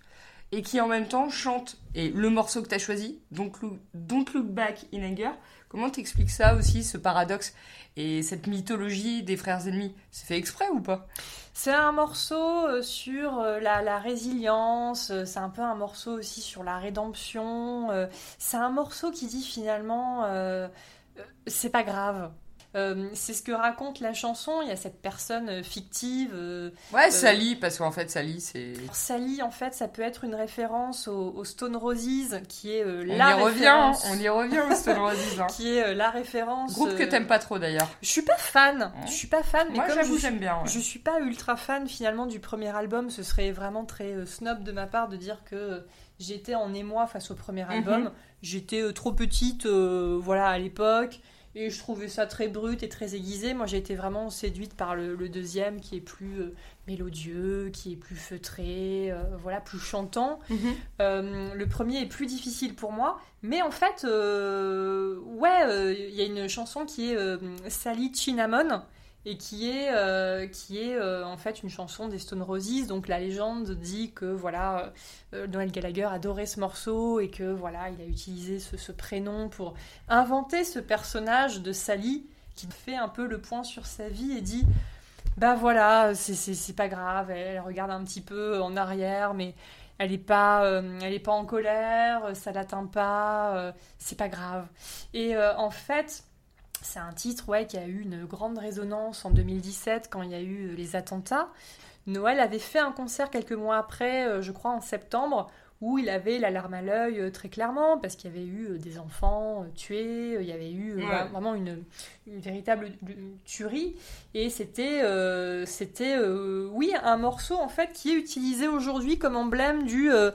et qui en même temps chante. Et le morceau que tu as choisi, Don't Look, Don't Look Back in Anger, comment t'expliques ça aussi, ce paradoxe et cette mythologie des frères ennemis? C'est fait exprès ou pas? C'est un morceau euh, sur euh, la, résilience, c'est un peu un morceau aussi sur la rédemption. C'est un morceau qui dit finalement, c'est pas grave. Euh, c'est ce que raconte la chanson. Il y a cette personne euh, fictive. euh, Ouais, Sally, parce qu'en fait, Sally, c'est. Sally, en fait, ça peut être une référence au, au Stone Roses, qui est euh, On y la revient, référence. on y revient au Stone Roses. hein. Qui est la référence. Groupe que t'aimes pas trop d'ailleurs. Je suis pas fan. Je suis pas fan, mais Moi, comme j'avoue, j'aime bien. ouais. je suis pas ultra fan finalement du premier album, ce serait vraiment très snob de ma part de dire que j'étais en émoi face au premier Mhm. album. J'étais trop petite, euh, voilà, à l'époque. Et je trouvais ça très brut et très aiguisé. Moi, j'ai été vraiment séduite par le, le deuxième qui est plus euh, mélodieux, qui est plus feutré, euh, voilà, plus chantant. Mhm. Euh, le premier est plus difficile pour moi, mais en fait, ouais, il y a une chanson qui est Sally Cinnamon et qui est, euh, qui est euh, en fait une chanson des Stone Roses. Donc la légende dit que voilà, euh, Noël Gallagher adorait ce morceau et que voilà, il a utilisé ce, ce prénom pour inventer ce personnage de Sally qui fait un peu le point sur sa vie et dit bah voilà, c'est- pas grave, elle regarde un petit peu en arrière, mais elle est pas, euh, elle est pas en colère, ça l'atteint pas, euh, c'est pas grave. Et euh, en fait, c'est un titre ouais, qui a eu une grande résonance en 2017 quand il y a eu euh, les attentats. Noël avait fait un concert quelques mois après, euh, je crois en septembre, où il avait la larme à l'œil euh, très clairement, parce qu'il y avait eu des enfants tués, il y avait eu vraiment une, une véritable tuerie. Et c'était, euh, c'était euh, oui, un morceau en fait qui est utilisé aujourd'hui comme emblème du. euh,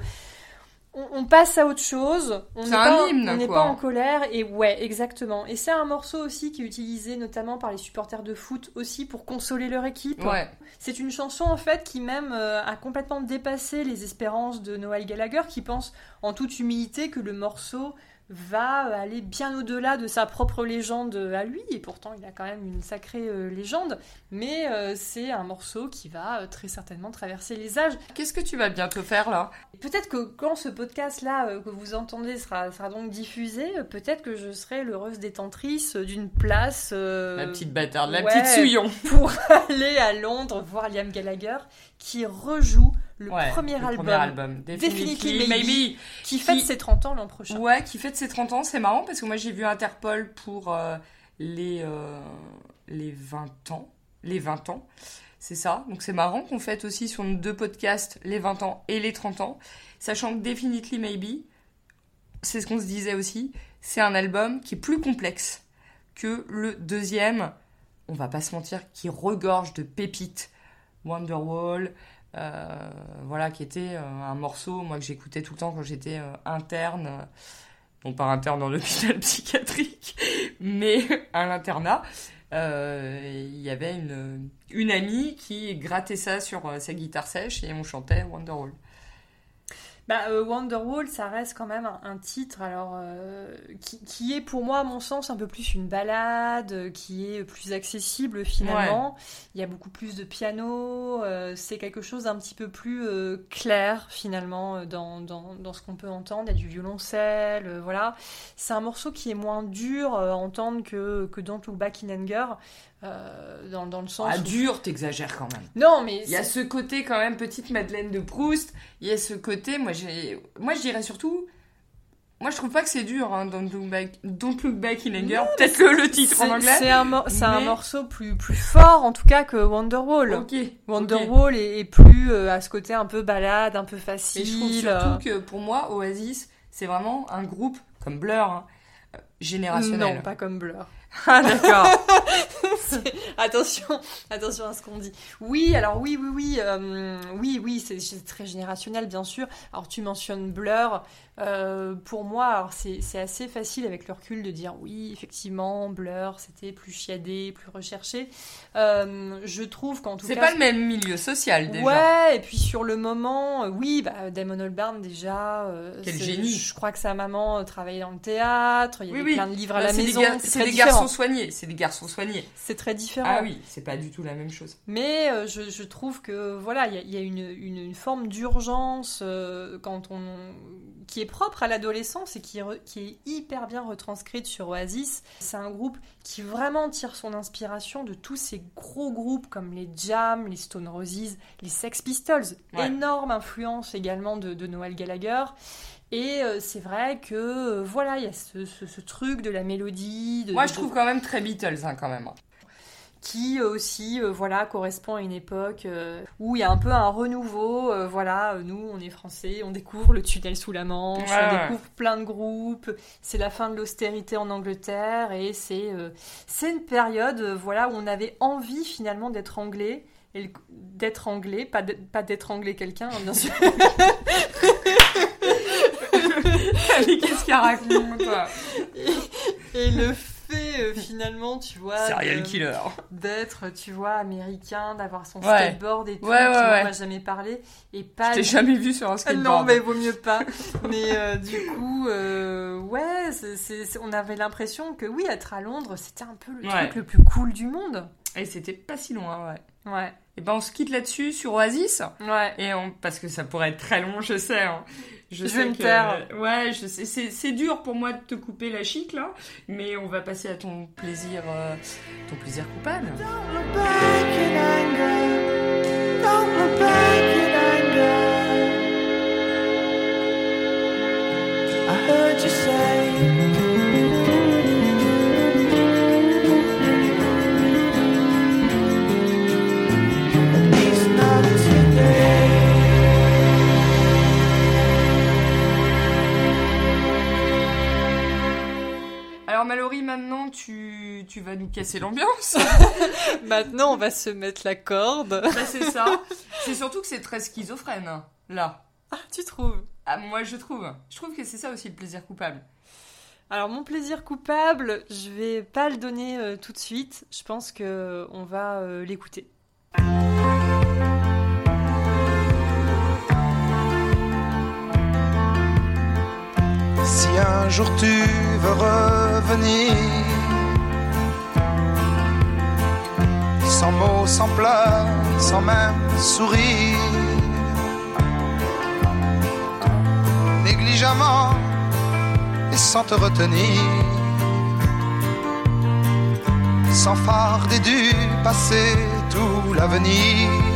on, on passe à autre chose. On C'est n'est un pas, hymne, on pas en colère. Et ouais, exactement. Et c'est un morceau aussi qui est utilisé notamment par les supporters de foot aussi pour consoler leur équipe. Ouais. C'est une chanson en fait qui même euh, a complètement dépassé les espérances de Noël Gallagher qui pense en toute humilité que le morceau va aller bien au-delà de sa propre légende à lui et pourtant il a quand même une sacrée euh, légende mais euh, c'est un morceau qui va euh, très certainement traverser les âges. Qu'est-ce que tu vas bientôt faire là? Peut-être que quand ce podcast là que vous entendez sera, sera donc diffusé, peut-être que je serai l'heureuse détentrice d'une place La petite bâtarde, la ouais. petite souillon. pour aller à Londres voir Liam Gallagher qui rejoue le Ouais, premier le album, premier album. Definitely Maybe, Maybe. qui fête ses 30 ans l'an prochain. Ouais, qui fête ses 30 ans, c'est marrant parce que moi j'ai vu Interpol pour euh, les, euh, les 20 ans. Les 20 ans, c'est ça. Donc c'est marrant qu'on fête aussi sur nos deux podcasts les 20 ans et les 30 ans. Sachant que Definitely Maybe, c'est ce qu'on se disait aussi, c'est un album qui est plus complexe que le deuxième, on va pas se mentir, qui regorge de pépites. Wonderwall, voilà, qui était euh, un morceau, moi, que j'écoutais tout le temps quand j'étais euh, interne. euh, non pas interne dans l'hôpital psychiatrique, mais à l'internat. Euh, Il y avait une, une amie qui grattait ça sur euh, sa guitare sèche et on chantait Wonderwall. Bah, euh, Wonderwall, ça reste quand même un, un titre alors euh, qui, qui est pour moi, à mon sens, un peu plus une balade, euh, qui est plus accessible finalement. Il y a beaucoup plus de piano, euh, c'est quelque chose d'un petit peu plus clair finalement dans, dans, dans ce qu'on peut entendre. Il y a du violoncelle, voilà. C'est un morceau qui est moins dur à entendre que, que Don't Look Back in Anger, euh, dans, dans le sens. Ah, où- dur, t'exagères quand même. Non, mais Il y a ce côté quand même petite Madeleine de Proust. Il y a ce côté, moi j'ai, moi je dirais surtout, moi je trouve pas que c'est dur. Hein, Don't Look Back, Don't Look Back in Anger. Peut-être que le titre en anglais. C'est un, mor- un morceau plus, plus fort en tout cas que Wonderwall. Ok. Wonderwall est, est plus euh, à ce côté un peu balade, un peu facile. Et je trouve euh, surtout que pour moi, Oasis, c'est vraiment un groupe comme Blur, hein, euh, générationnel. Non, pas comme Blur. Ah d'accord. C'est- attention, attention à ce qu'on dit. Oui, alors oui, oui, oui, euh, oui, oui, c'est c'est très générationnel, bien sûr. Alors tu mentionnes Blur. Euh, pour moi, alors c'est c'est assez facile avec le recul de dire oui, effectivement, Blur, c'était plus chiadé, plus recherché. Euh, je trouve qu'en tout C'est cas. pas le même milieu social déjà. Ouais, et puis sur le moment, oui, bah, Damon Albarn déjà. Quel c'est- génie. Je crois que sa maman travaillait dans le théâtre, il y avait oui. plein de livres à Bah, la c'est maison. Des gar- c'est c'est des différent. Garçons soignés. C'est des garçons soignés. C'est très différent. Ah oui, c'est pas du tout la même chose. Mais euh, je, je trouve que voilà, il y a, il y a une, une- une forme d'urgence euh, quand on qui est propre à l'adolescence et qui, est re- qui est hyper bien retranscrite sur Oasis. C'est un groupe qui vraiment tire son inspiration de tous ces gros groupes comme les Jam, les Stone Roses, les Sex Pistols. Ouais. Énorme influence également de, de Noel Gallagher. Et euh, c'est vrai que euh, voilà, il y a ce, ce- ce truc de la mélodie. De, Moi, de- je trouve quand même très Beatles, hein, quand même. qui euh, aussi voilà correspond à une époque où il y a un peu un renouveau voilà nous on est français on découvre le tunnel sous la Manche Ouais, on ouais. découvre plein de groupes c'est la fin de l'austérité en Angleterre et c'est c'est une période voilà où on avait envie finalement d'être anglais et d'être anglais pas d'être- pas d'être anglais quelqu'un hein, bien sûr Mais qu'est-ce qu'elle raconte et le fait euh, finalement tu vois Serial de- killer. d'être tu vois américain d'avoir son Ouais. skateboard et tout Ouais, ouais, qui ouais. m'a jamais parlé et pas Je t'ai jamais vu sur un Ah skateboard. Non, mais vaut mieux pas. mais euh, du coup, euh, ouais, c'est- c'est- c'est- on avait l'impression que oui, être à Londres, c'était un peu le Ouais. truc le plus cool du monde. Et c'était pas si loin, ouais. Ouais, Et ben, on se quitte là-dessus sur Oasis. ouais. Et on... Parce que ça pourrait être très long, je sais. hein. Je, Je sais vais me que- taire. Ouais, je sais. C'est, c'est dur pour moi de te couper la chic, là. Mais on va passer à ton plaisir, euh, ton plaisir coupable. Don't look back in anger. Don't look back in anger. I heard you say. Alors, Mallory, maintenant, tu, tu vas nous casser l'ambiance. Maintenant, on va se mettre la corde. Bah, c'est ça. C'est surtout que c'est très schizophrène, là. Ah, tu trouves? Ah, moi, je trouve. Je trouve que c'est ça aussi le plaisir coupable. Alors, mon plaisir coupable, je vais pas le donner euh, tout de suite. Je pense que on va euh, l'écouter. Si un jour tu veux revenir, sans mots, sans pleurs, sans même sourire, négligemment et sans te retenir, sans farder du passé tout l'avenir.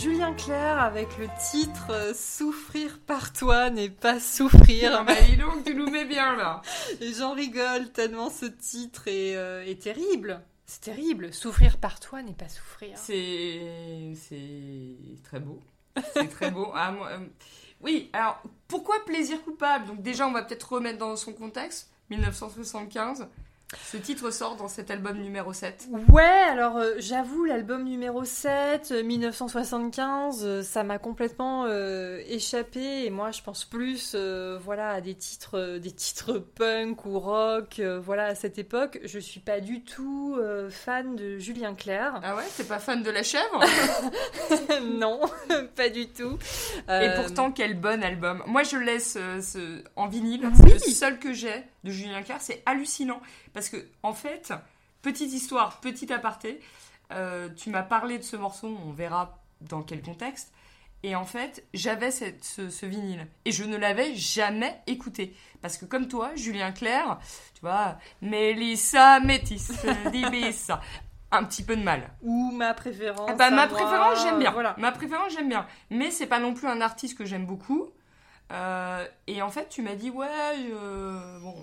Julien Clerc avec le titre euh, Souffrir par toi n'est pas souffrir. Ah, bah, dis donc, tu nous mets bien, là. Et j'en rigole tellement ce titre est, euh, est terrible. C'est terrible. Souffrir par toi n'est pas souffrir. C'est c'est très beau. C'est très beau. Ah, moi, euh, Oui, alors pourquoi plaisir coupable? Donc déjà, on va peut-être remettre dans son contexte. 1975. Ce titre sort dans cet album numéro 7. Ouais, alors euh, j'avoue, l'album numéro 7, euh, 1975, euh, ça m'a complètement euh, échappé. Et moi, je pense plus euh, voilà, à des titres, euh, des titres punk ou rock. euh, voilà, à cette époque, je suis pas du tout euh, fan de Julien Clerc. Ah ouais, t'es pas fan de la chèvre? Non, pas du tout. Et Euh, pourtant, quel bon album. Moi, je laisse euh, ce... en vinyle. Oui. C'est le seul que j'ai de Julien Clerc. C'est hallucinant. Parce que, en fait, petite histoire, petit aparté, euh, tu m'as parlé de ce morceau, on verra dans quel contexte. Et en fait, j'avais ce, ce vinyle. Et je ne l'avais jamais écouté. Parce que comme toi, Julien Clerc, tu vois, Mélissa Métis, d'Ibissa, un petit peu de mal. Ou ma préférence. Ah bah, ma moi, préférence, j'aime bien. Voilà. Ma préférence, j'aime bien. Mais c'est pas non plus un artiste que j'aime beaucoup. Euh, et en fait, tu m'as dit, ouais, euh, bon,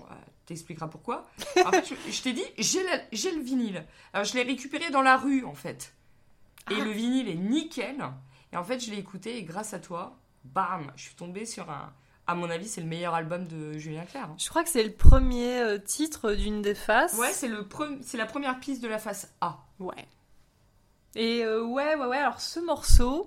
t'expliqueras pourquoi. En fait, je, je t'ai dit, j'ai la- j'ai le vinyle. Alors, je l'ai récupéré dans la rue, en fait. Et le vinyle est nickel. Et en fait, je l'ai écouté et grâce à toi, bam, je suis tombée sur un. À mon avis, c'est le meilleur album de Julien Clerc. hein. Je crois que c'est le premier euh, titre d'une des faces. Ouais, c'est le pre- c'est la première piste de la face A. Ouais. Et euh, ouais, ouais, ouais. Alors ce morceau.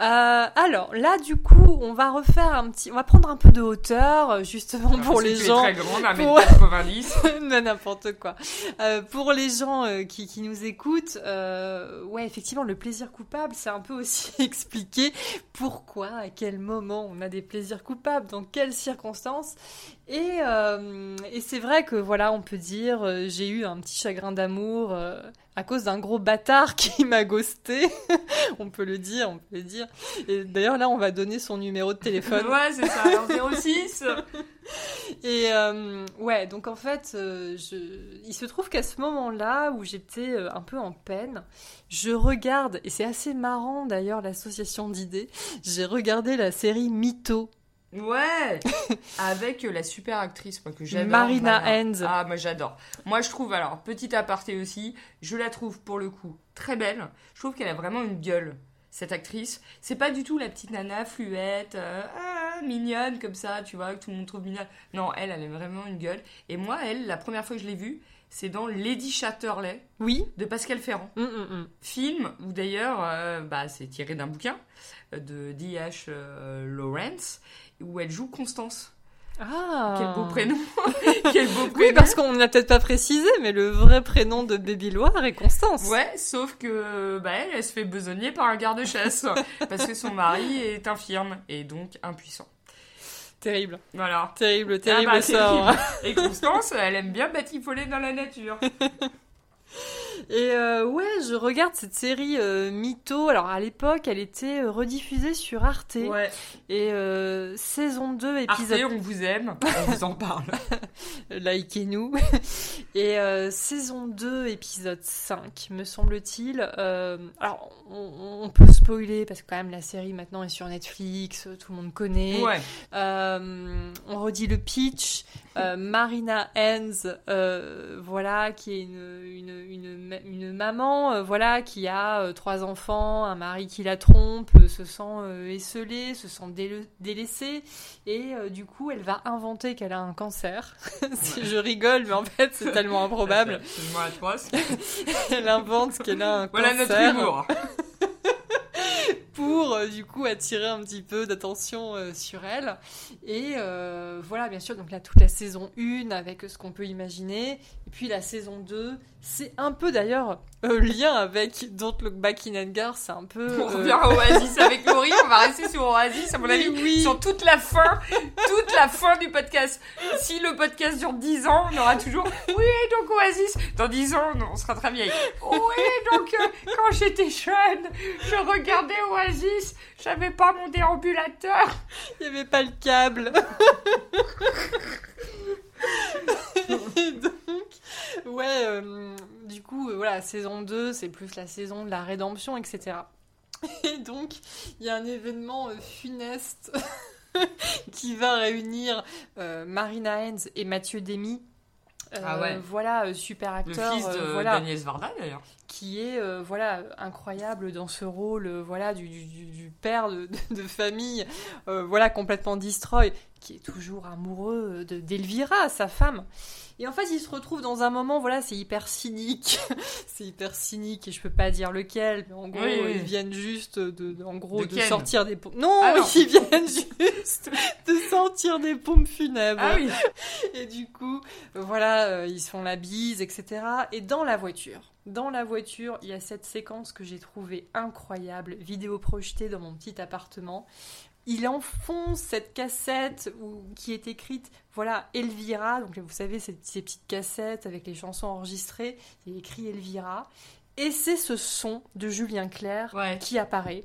euh, alors là, du coup, on va refaire un petit. On va prendre un peu de hauteur, euh, justement Alors, pour parce que les tu es gens. très grande, pour- 1m90. non, n'importe quoi. Euh, pour les gens euh, qui, qui nous écoutent, euh, ouais, effectivement, le plaisir coupable, c'est un peu aussi expliquer pourquoi, à quel moment on a des plaisirs coupables, dans quelles circonstances. Et, euh, et c'est vrai que, voilà, on peut dire, euh, j'ai eu un petit chagrin d'amour euh, à cause d'un gros bâtard qui m'a ghosté. on peut le dire, on peut le dire. Et d'ailleurs, là, on va donner son numéro de téléphone. ouais, c'est ça. Alors 06. Et euh, ouais, donc en fait, euh, je... il se trouve qu'à ce moment-là où j'étais euh, un peu en peine, je regarde, et c'est assez marrant d'ailleurs l'association d'idées, j'ai regardé la série Mytho. Ouais, avec euh, la super actrice moi, que j'adore. Marina. Hens. Ah, moi j'adore. Moi je trouve, alors, petit aparté aussi, je la trouve pour le coup très belle. Je trouve qu'elle a vraiment une gueule, cette actrice. C'est pas du tout la petite nana fluette, euh, ah, mignonne comme ça, tu vois, que tout le monde trouve mignonne. Non, elle, elle a vraiment une gueule. Et moi, elle, la première fois que je l'ai vue, c'est dans Lady Chatterley Oui de Pascal Ferrand. Hum, hum, hum. film où d'ailleurs euh, bah, c'est tiré d'un bouquin de D.H. euh, Lawrence où elle joue Constance. Ah Quel beau prénom Quel beau prénom Oui, parce qu'on ne l'a peut-être pas précisé, mais le vrai prénom de Baby Loire est Constance. Ouais, sauf que bah, elle, elle se fait besogner par un garde-chasse parce que son mari est infirme et donc impuissant. Terrible, Voilà. terrible, terrible Ah bah, sort. terrible. Et Constance, elle aime bien batifoler dans la nature. Et euh, ouais, je regarde cette série euh, Mytho. Alors à l'époque, elle était euh, rediffusée sur Arte. Ouais. Et euh, saison 2, épisode Arte, on vous aime, on vous en parle. likez-nous. Et saison 2, épisode 5, me semble-t-il. Alors, on, on peut spoiler parce que quand même la série maintenant est sur Netflix, tout le monde connaît. Ouais. On redit le pitch. Marina Hens, voilà, qui est une, une, une, une maman, euh, voilà, qui a euh, trois enfants, un mari qui la trompe, euh, se sent esselée, se sent déle- délaissée, et du coup, elle va inventer qu'elle a un cancer. si je rigole, mais en fait, c'est tellement improbable. C'est absolument atroce. Elle invente qu'elle a un Voilà notre cancer humour. Pour euh, du coup attirer un petit peu d'attention euh, sur elle. Et euh, voilà, bien sûr, donc là toute la saison 1 avec ce qu'on peut imaginer. Et puis la saison 2, c'est un peu d'ailleurs euh, lien avec Don't Look Back in Anger, c'est un peu... On euh, revient à Oasis avec Laurie, on va rester sur Oasis, à mon Oui, avis, oui. sur toute la fin, toute la fin du podcast. Si le podcast dure 10 ans, on aura toujours, oui, donc Oasis, dans 10 ans, on sera très vieille. Oui, donc, euh, quand j'étais jeune, je regardais Oasis, j'avais pas mon déambulateur. Il n'y avait pas le câble. Et donc, ouais, euh, du coup, euh, voilà, saison 2, c'est plus la saison de la rédemption, etc. Et donc, il y a un événement euh, funeste qui va réunir euh, Marina Hens et Mathieu Demy. Euh, Ah ouais. Voilà, euh, super Le acteur. fils de euh, voilà d'Agnès Varda, d'ailleurs. Qui est euh, voilà incroyable dans ce rôle euh, voilà du, du- du- du père de, de- de famille euh, voilà complètement destroy qui est toujours amoureux de d'Elvira sa femme et en fait il se retrouve dans un moment voilà c'est hyper cynique c'est hyper cynique et je peux pas dire lequel mais en gros Oui, oui. ils viennent juste de, de- en gros De sortir des pompes non, Ah non. ils viennent juste de sortir des pompes funèbres Ah oui. et du coup, voilà, ils se font la bise, etc. Et dans la voiture, dans la voiture, il y a cette séquence que j'ai trouvée incroyable, vidéo projetée dans mon petit appartement. Il enfonce cette cassette où, qui est écrite, voilà, Elvira. Donc vous savez, ces, ces petites cassettes avec les chansons enregistrées. Il écrit Elvira. Et c'est ce son de Julien Clerc Ouais. qui apparaît.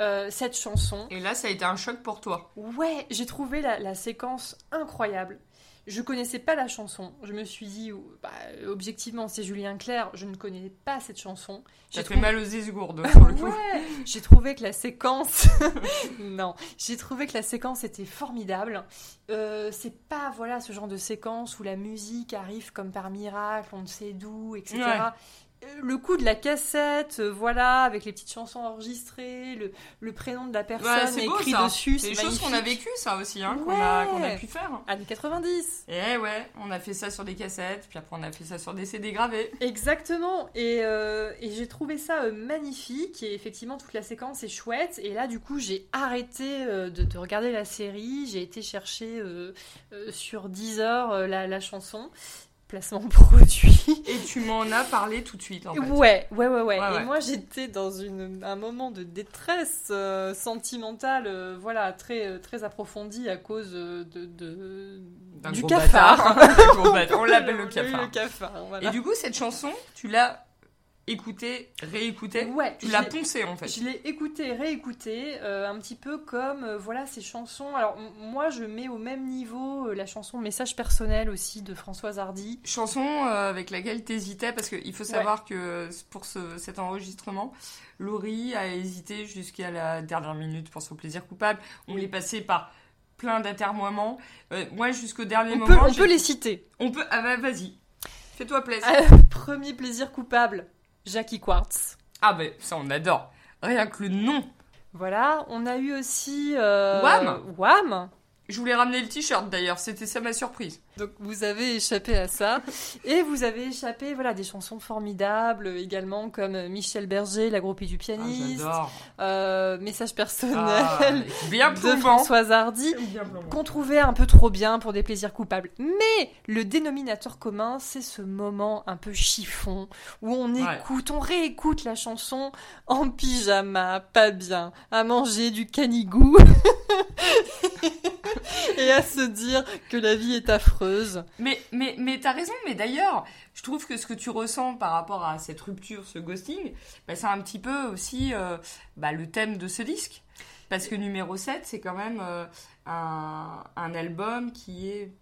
Euh, cette chanson. Et là, ça a été un choc pour toi. Ouais, j'ai trouvé la, la séquence incroyable. Je connaissais pas la chanson. Je me suis dit, bah, objectivement, c'est Julien Clerc. Je ne connais pas cette chanson. J'ai fait trouvé- mal aux esgourdes, pour le coup. Ouais, j'ai trouvé que la séquence, non, j'ai trouvé que la séquence était formidable. Euh, c'est pas voilà ce genre de séquence où la musique arrive comme par miracle, on ne sait d'où, etc. Ouais. Le coup de la cassette, euh, voilà, avec les petites chansons enregistrées, le, le prénom de la personne Ouais, beau écrit ça. dessus, C'est des choses qu'on a vécues, ça aussi, hein, qu'on a, pu faire. Années 90. Et ouais, on a fait ça sur des cassettes, puis après on a fait ça sur des CD gravés. Exactement, et, euh, et j'ai trouvé ça euh, magnifique, et effectivement toute la séquence est chouette, et là du coup j'ai arrêté de, de regarder la série, j'ai été chercher sur Deezer la, la chanson, placement produit. Et tu m'en as parlé tout de suite, en fait. Ouais, ouais, ouais, ouais. Ouais, Et ouais. moi, j'étais dans une, un moment de détresse euh, sentimentale, euh, voilà, très, euh, très approfondie à cause de, du cafard. bâtard. On l'appelle le cafard. Le cafard, voilà. Et du coup, cette chanson, tu l'as écoutée, réécoutée, ouais, tu l'as poncée en fait. Je l'ai écouté, réécouté, euh, un petit peu comme euh, voilà ces chansons. Alors moi je mets au même niveau euh, la chanson Message personnel aussi de Françoise Hardy. Chanson avec laquelle t'hésitais, parce qu'il faut savoir que pour ce- cet enregistrement, Laurie a hésité jusqu'à la dernière minute pour son plaisir coupable. On l'est passé par plein d'atermoiements. Moi, jusqu'au dernier On moment, peut, on peut les citer. on peut. Ah bah vas-y, fais-toi plaisir. Premier plaisir coupable, Jackie Quartz. Ah bah ça, on adore. Rien que le nom. Voilà, on a eu aussi euh, Wham Wham. Je voulais ramener le t-shirt d'ailleurs, c'était ça ma surprise. Donc vous avez échappé à ça et vous avez échappé voilà des chansons formidables également comme Michel Berger, la groupie du Ah, pianiste, euh, message personnel Ah, bien de plombant. Françoise Hardy. Qu'on trouvait un peu trop bien pour des plaisirs coupables. Mais le dénominateur commun, c'est ce moment un peu chiffon où on Ouais. écoute, on réécoute la chanson en pyjama, pas bien, à manger du canigou et à se dire que la vie est affreuse. Mais, mais, mais t'as raison, mais d'ailleurs, je trouve que ce que tu ressens par rapport à cette rupture, ce ghosting, bah, c'est un petit peu aussi euh, bah, le thème de ce disque. Parce que numéro 7, c'est quand même euh, un, un album qui est,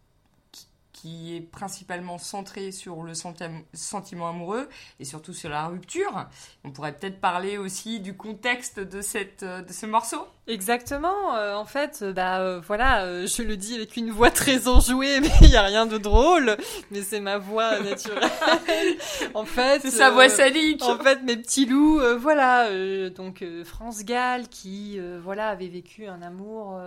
qui, est principalement centré sur le senti- sentiment amoureux et surtout sur la rupture. On pourrait peut-être parler aussi du contexte de, cette, euh, de ce morceau. Exactement. euh, en fait, euh, bah euh, voilà, euh, je le dis avec une voix très enjouée, mais il y a rien de drôle. Mais c'est ma voix naturelle. en fait, C'est sa voix sadique. En fait, mes petits loups, voilà, donc France Gall qui, voilà, avait vécu un amour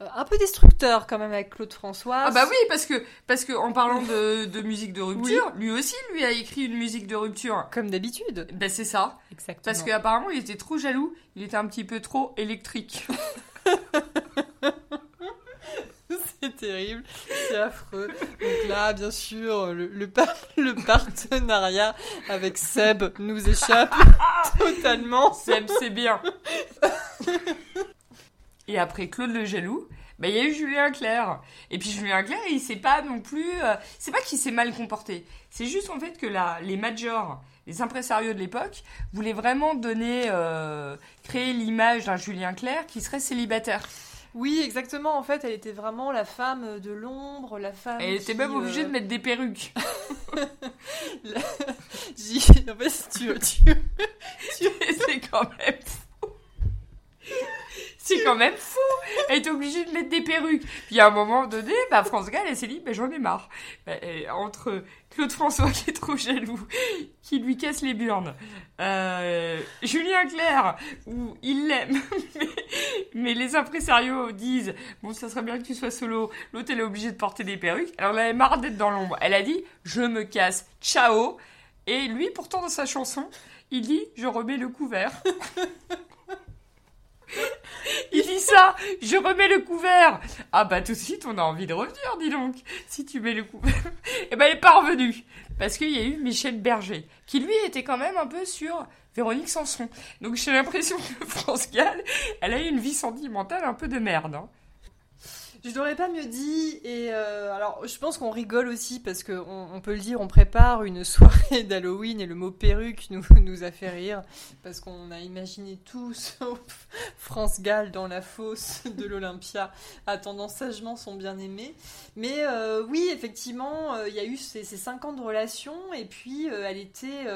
un peu destructeur quand même avec Claude François. Ah bah oui, parce que, parce que en parlant de, de musique de rupture, lui aussi, lui a écrit une musique de rupture. Comme d'habitude. Ben c'est ça. Exactement. Parce qu'apparemment, il était trop jaloux, il était un petit peu trop électrique. c'est terrible, c'est affreux. Donc là, bien sûr, le, le, par- le partenariat avec Seb nous échappe totalement. Seb, c'est bien. Et après Claude le jaloux, ben, il y a eu Julien Clerc. Et puis Julien Clerc, il s'est pas non plus... euh, c'est pas qu'il s'est mal comporté. C'est juste en fait que la, les majors, les impresarios de l'époque, voulaient vraiment donner... euh, créer l'image d'un Julien Clerc qui serait célibataire. Oui, exactement. En fait, elle était vraiment la femme de l'ombre, la femme. Elle était qui, même obligée euh, de mettre des perruques. j'y- En fait, tu, tu, c'est quand même. C'est quand même fou. Elle est obligée de mettre des perruques. Puis à un moment donné, bah, France Gall, elle s'est dit, bah, j'en ai marre. Bah, entre Claude François qui est trop jaloux, qui lui casse les burnes, euh, Julien Clerc, où il l'aime, mais, mais les impresarios disent, bon, ça serait bien que tu sois solo. L'autre, elle est obligée de porter des perruques. Alors, elle avait marre d'être dans l'ombre. Elle a dit, je me casse. Ciao. Et lui, pourtant, dans sa chanson, il dit Je remets le couvert. il dit ça Je remets le couvert Ah bah tout de suite, on a envie de revenir, dis donc, si tu mets le couvert. Et ben elle est pas revenue. Parce qu'il y a eu Michel Berger, qui lui était quand même un peu sur Véronique Sanson. Donc j'ai l'impression que France Gall, elle a eu une vie sentimentale un peu de merde. hein. Je n'aurais pas mieux dit. Et euh, alors, je pense qu'on rigole aussi parce que on, peut le dire, on prépare une soirée d'Halloween et le mot perruque nous, a fait rire parce qu'on a imaginé tout sauf France Gall dans la fosse de l'Olympia attendant sagement son bien-aimé. Mais euh, oui, effectivement, euh, il y a eu ces, cinq ans de relation et puis elle était.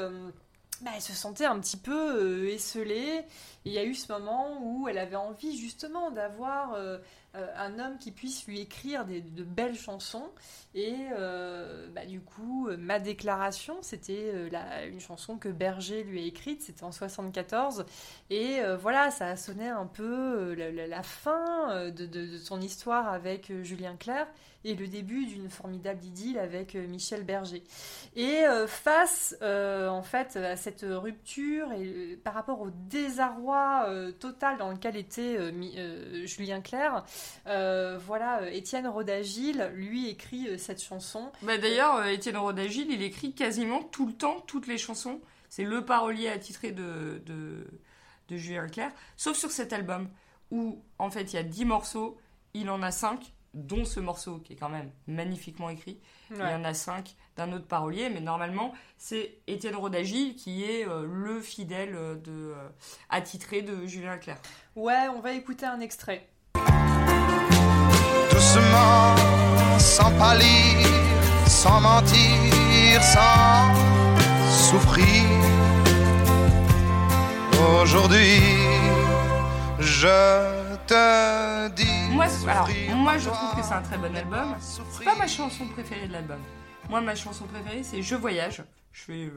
bah, elle se sentait un petit peu esselée. Il y a eu ce moment où elle avait envie justement d'avoir euh, euh, un homme qui puisse lui écrire des, de belles chansons. Et euh, bah, du coup, ma déclaration, c'était une chanson que Berger lui a écrite, c'était en 74. Et voilà, ça a sonné un peu la, fin de, de- de son histoire avec Julien Clerc et le début d'une formidable idylle avec Michel Berger. Et face en fait à cette rupture et par rapport au désarroi euh, total dans lequel était euh, euh, Julien Clerc, voilà, Étienne Rodagil lui écrit cette chanson. Bah, D'ailleurs, Étienne Rodagil, il écrit quasiment tout le temps toutes les chansons. C'est le parolier attitré de, de, de Julien Clerc, sauf sur cet album où en fait il y a 10 morceaux, il en a 5, dont ce morceau qui est quand même magnifiquement écrit. Il y en a 5 d'un autre parolier, mais normalement c'est Étienne Rodagil qui est euh, le fidèle euh, de, euh, attitré de Julien Clerc. Ouais, on va écouter un extrait. doucement, sans pâlir, sans mentir, sans souffrir. Aujourd'hui, je te dis. Moi, alors, moi je trouve que c'est un très bon album. C'est pas ma chanson préférée de l'album. Moi, ma chanson préférée, c'est Je voyage. Euh,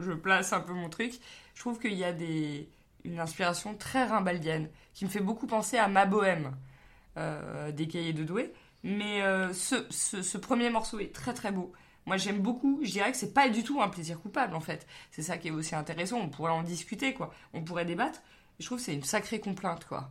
je place un peu mon truc. Je trouve qu'il y a des, une inspiration très rimbaldienne qui me fait beaucoup penser à Ma Bohème euh, des Cahiers de Douai. Mais euh, ce, ce, ce premier morceau est très très beau. Moi, j'aime beaucoup. Je dirais que c'est pas du tout un plaisir coupable en fait. C'est ça qui est aussi intéressant. On pourrait en discuter, quoi. On pourrait débattre. Je trouve que c'est une sacrée complainte, quoi.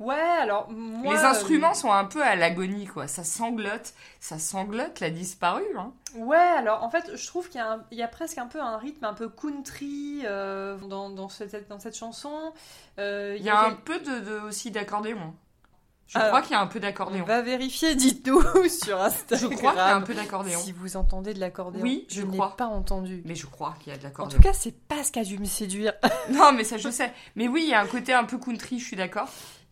Ouais, alors moi. Les euh, instruments sont un peu à l'agonie, quoi. Ça sanglote, ça sanglote la disparue. Hein. Ouais, alors en fait, je trouve qu'il y, a un- il y a presque un peu un rythme un peu country euh, dans, dans, cette, dans cette chanson. Euh, Il y a un peu de, de- aussi d'accordéon. Je Alors, crois qu'il y a un peu On d'accordéon. va vérifier, dites-nous sur Je Instagram. crois qu'il y a un peu d'accordéon. Si vous entendez de l'accordéon, Oui, je je n'ai crois. pas entendu. Mais je crois qu'il y a de En l'accordéon. tout cas, c'est pas ce qui a dû me séduire. Non, mais ça je sais. Mais oui, il y a un côté un peu country, je suis d'accord.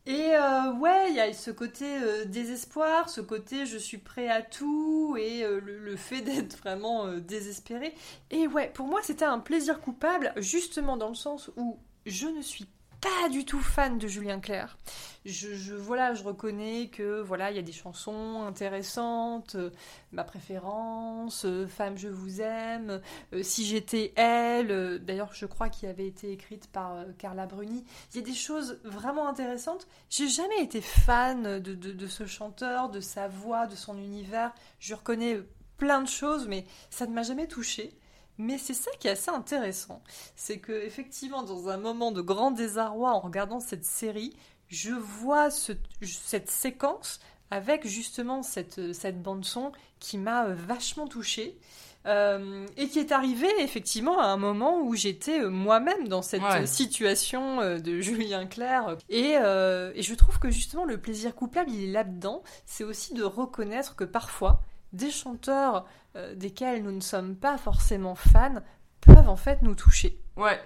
Et euh, ouais, il y a ce côté euh, désespoir, ce côté je suis prêt à tout et euh, le, le fait d'être vraiment désespéré. Et ouais, pour moi c'était un plaisir coupable, justement dans le sens où je ne suis pas du tout fan de Julien Clerc. Je, voilà, je reconnais que voilà, il y a des chansons intéressantes, euh, ma préférence, euh, Femme je vous aime, euh, Si j'étais elle, euh, d'ailleurs je crois qu'il avait été écrite par Carla Bruni. Il y a des choses vraiment intéressantes. J'ai jamais été fan de ce chanteur, de sa voix, de son univers. Je reconnais plein de choses, mais ça ne m'a jamais touchée. Mais c'est ça qui est assez intéressant. C'est que, effectivement, dans un moment de grand désarroi, en regardant cette série, je vois ce- cette séquence avec justement cette, cette bande-son qui m'a euh, vachement touchée. Euh, et qui est arrivée effectivement à un moment où j'étais euh, moi-même dans cette Ouais. situation de Julien Clerc. Et, euh, et je trouve que justement le plaisir coupable, il est là-dedans. C'est aussi de reconnaître que parfois, des chanteurs euh, desquels nous ne sommes pas forcément fans peuvent en fait nous toucher. Ouais.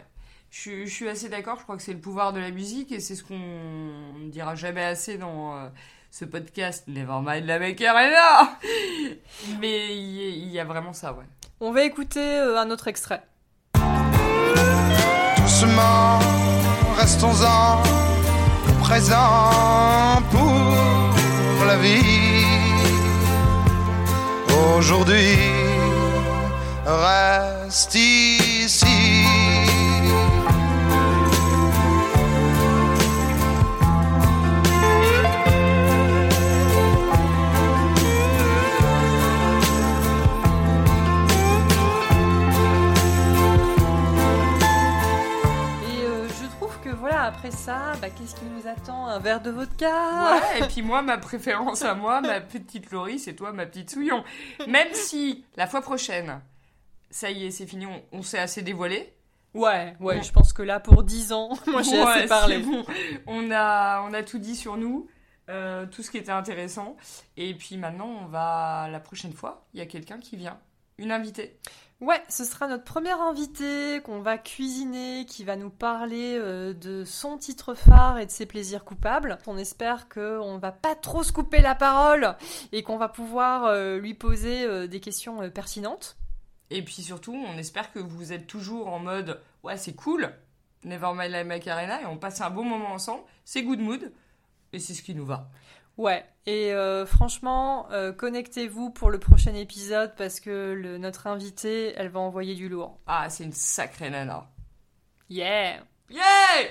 Je, suis- je suis assez d'accord, je crois que c'est le pouvoir de la musique et c'est ce qu'on ne dira jamais assez dans euh, ce podcast Nevermind la Macarena Mais il y, a- il y a vraiment ça, ouais. On va écouter euh, un autre extrait. Doucement, restons-en présent pour la vie. Aujourd'hui, reste après ça, bah, qu'est-ce qui nous attend? Un verre de vodka Ouais, et puis moi, ma préférence à moi, ma petite Laurie, c'est toi, ma petite Souillon. Même si, la fois prochaine, ça y est, c'est fini, on, on s'est assez dévoilé. Ouais, ouais, je pense que là, pour 10 ans, moi j'ai Ouais, assez parlé. bon. On a, on a tout dit sur nous, euh, tout ce qui était intéressant. Et puis maintenant, on va, la prochaine fois, il y a quelqu'un qui vient. Une invitée. Ouais, ce sera notre première invitée qu'on va cuisiner, qui va nous parler euh, de son titre phare et de ses plaisirs coupables. On espère qu'on va pas trop se couper la parole et qu'on va pouvoir euh, lui poser euh, des questions pertinentes. Et puis surtout, on espère que vous êtes toujours en mode ouais, c'est cool, Nevermind la Macarena, et on passe un bon moment ensemble. C'est good mood, et c'est ce qui nous va. Ouais, et euh, franchement, euh, connectez-vous pour le prochain épisode parce que le, notre invitée, elle va envoyer du lourd. Ah, c'est une sacrée nana. Yeah Yeah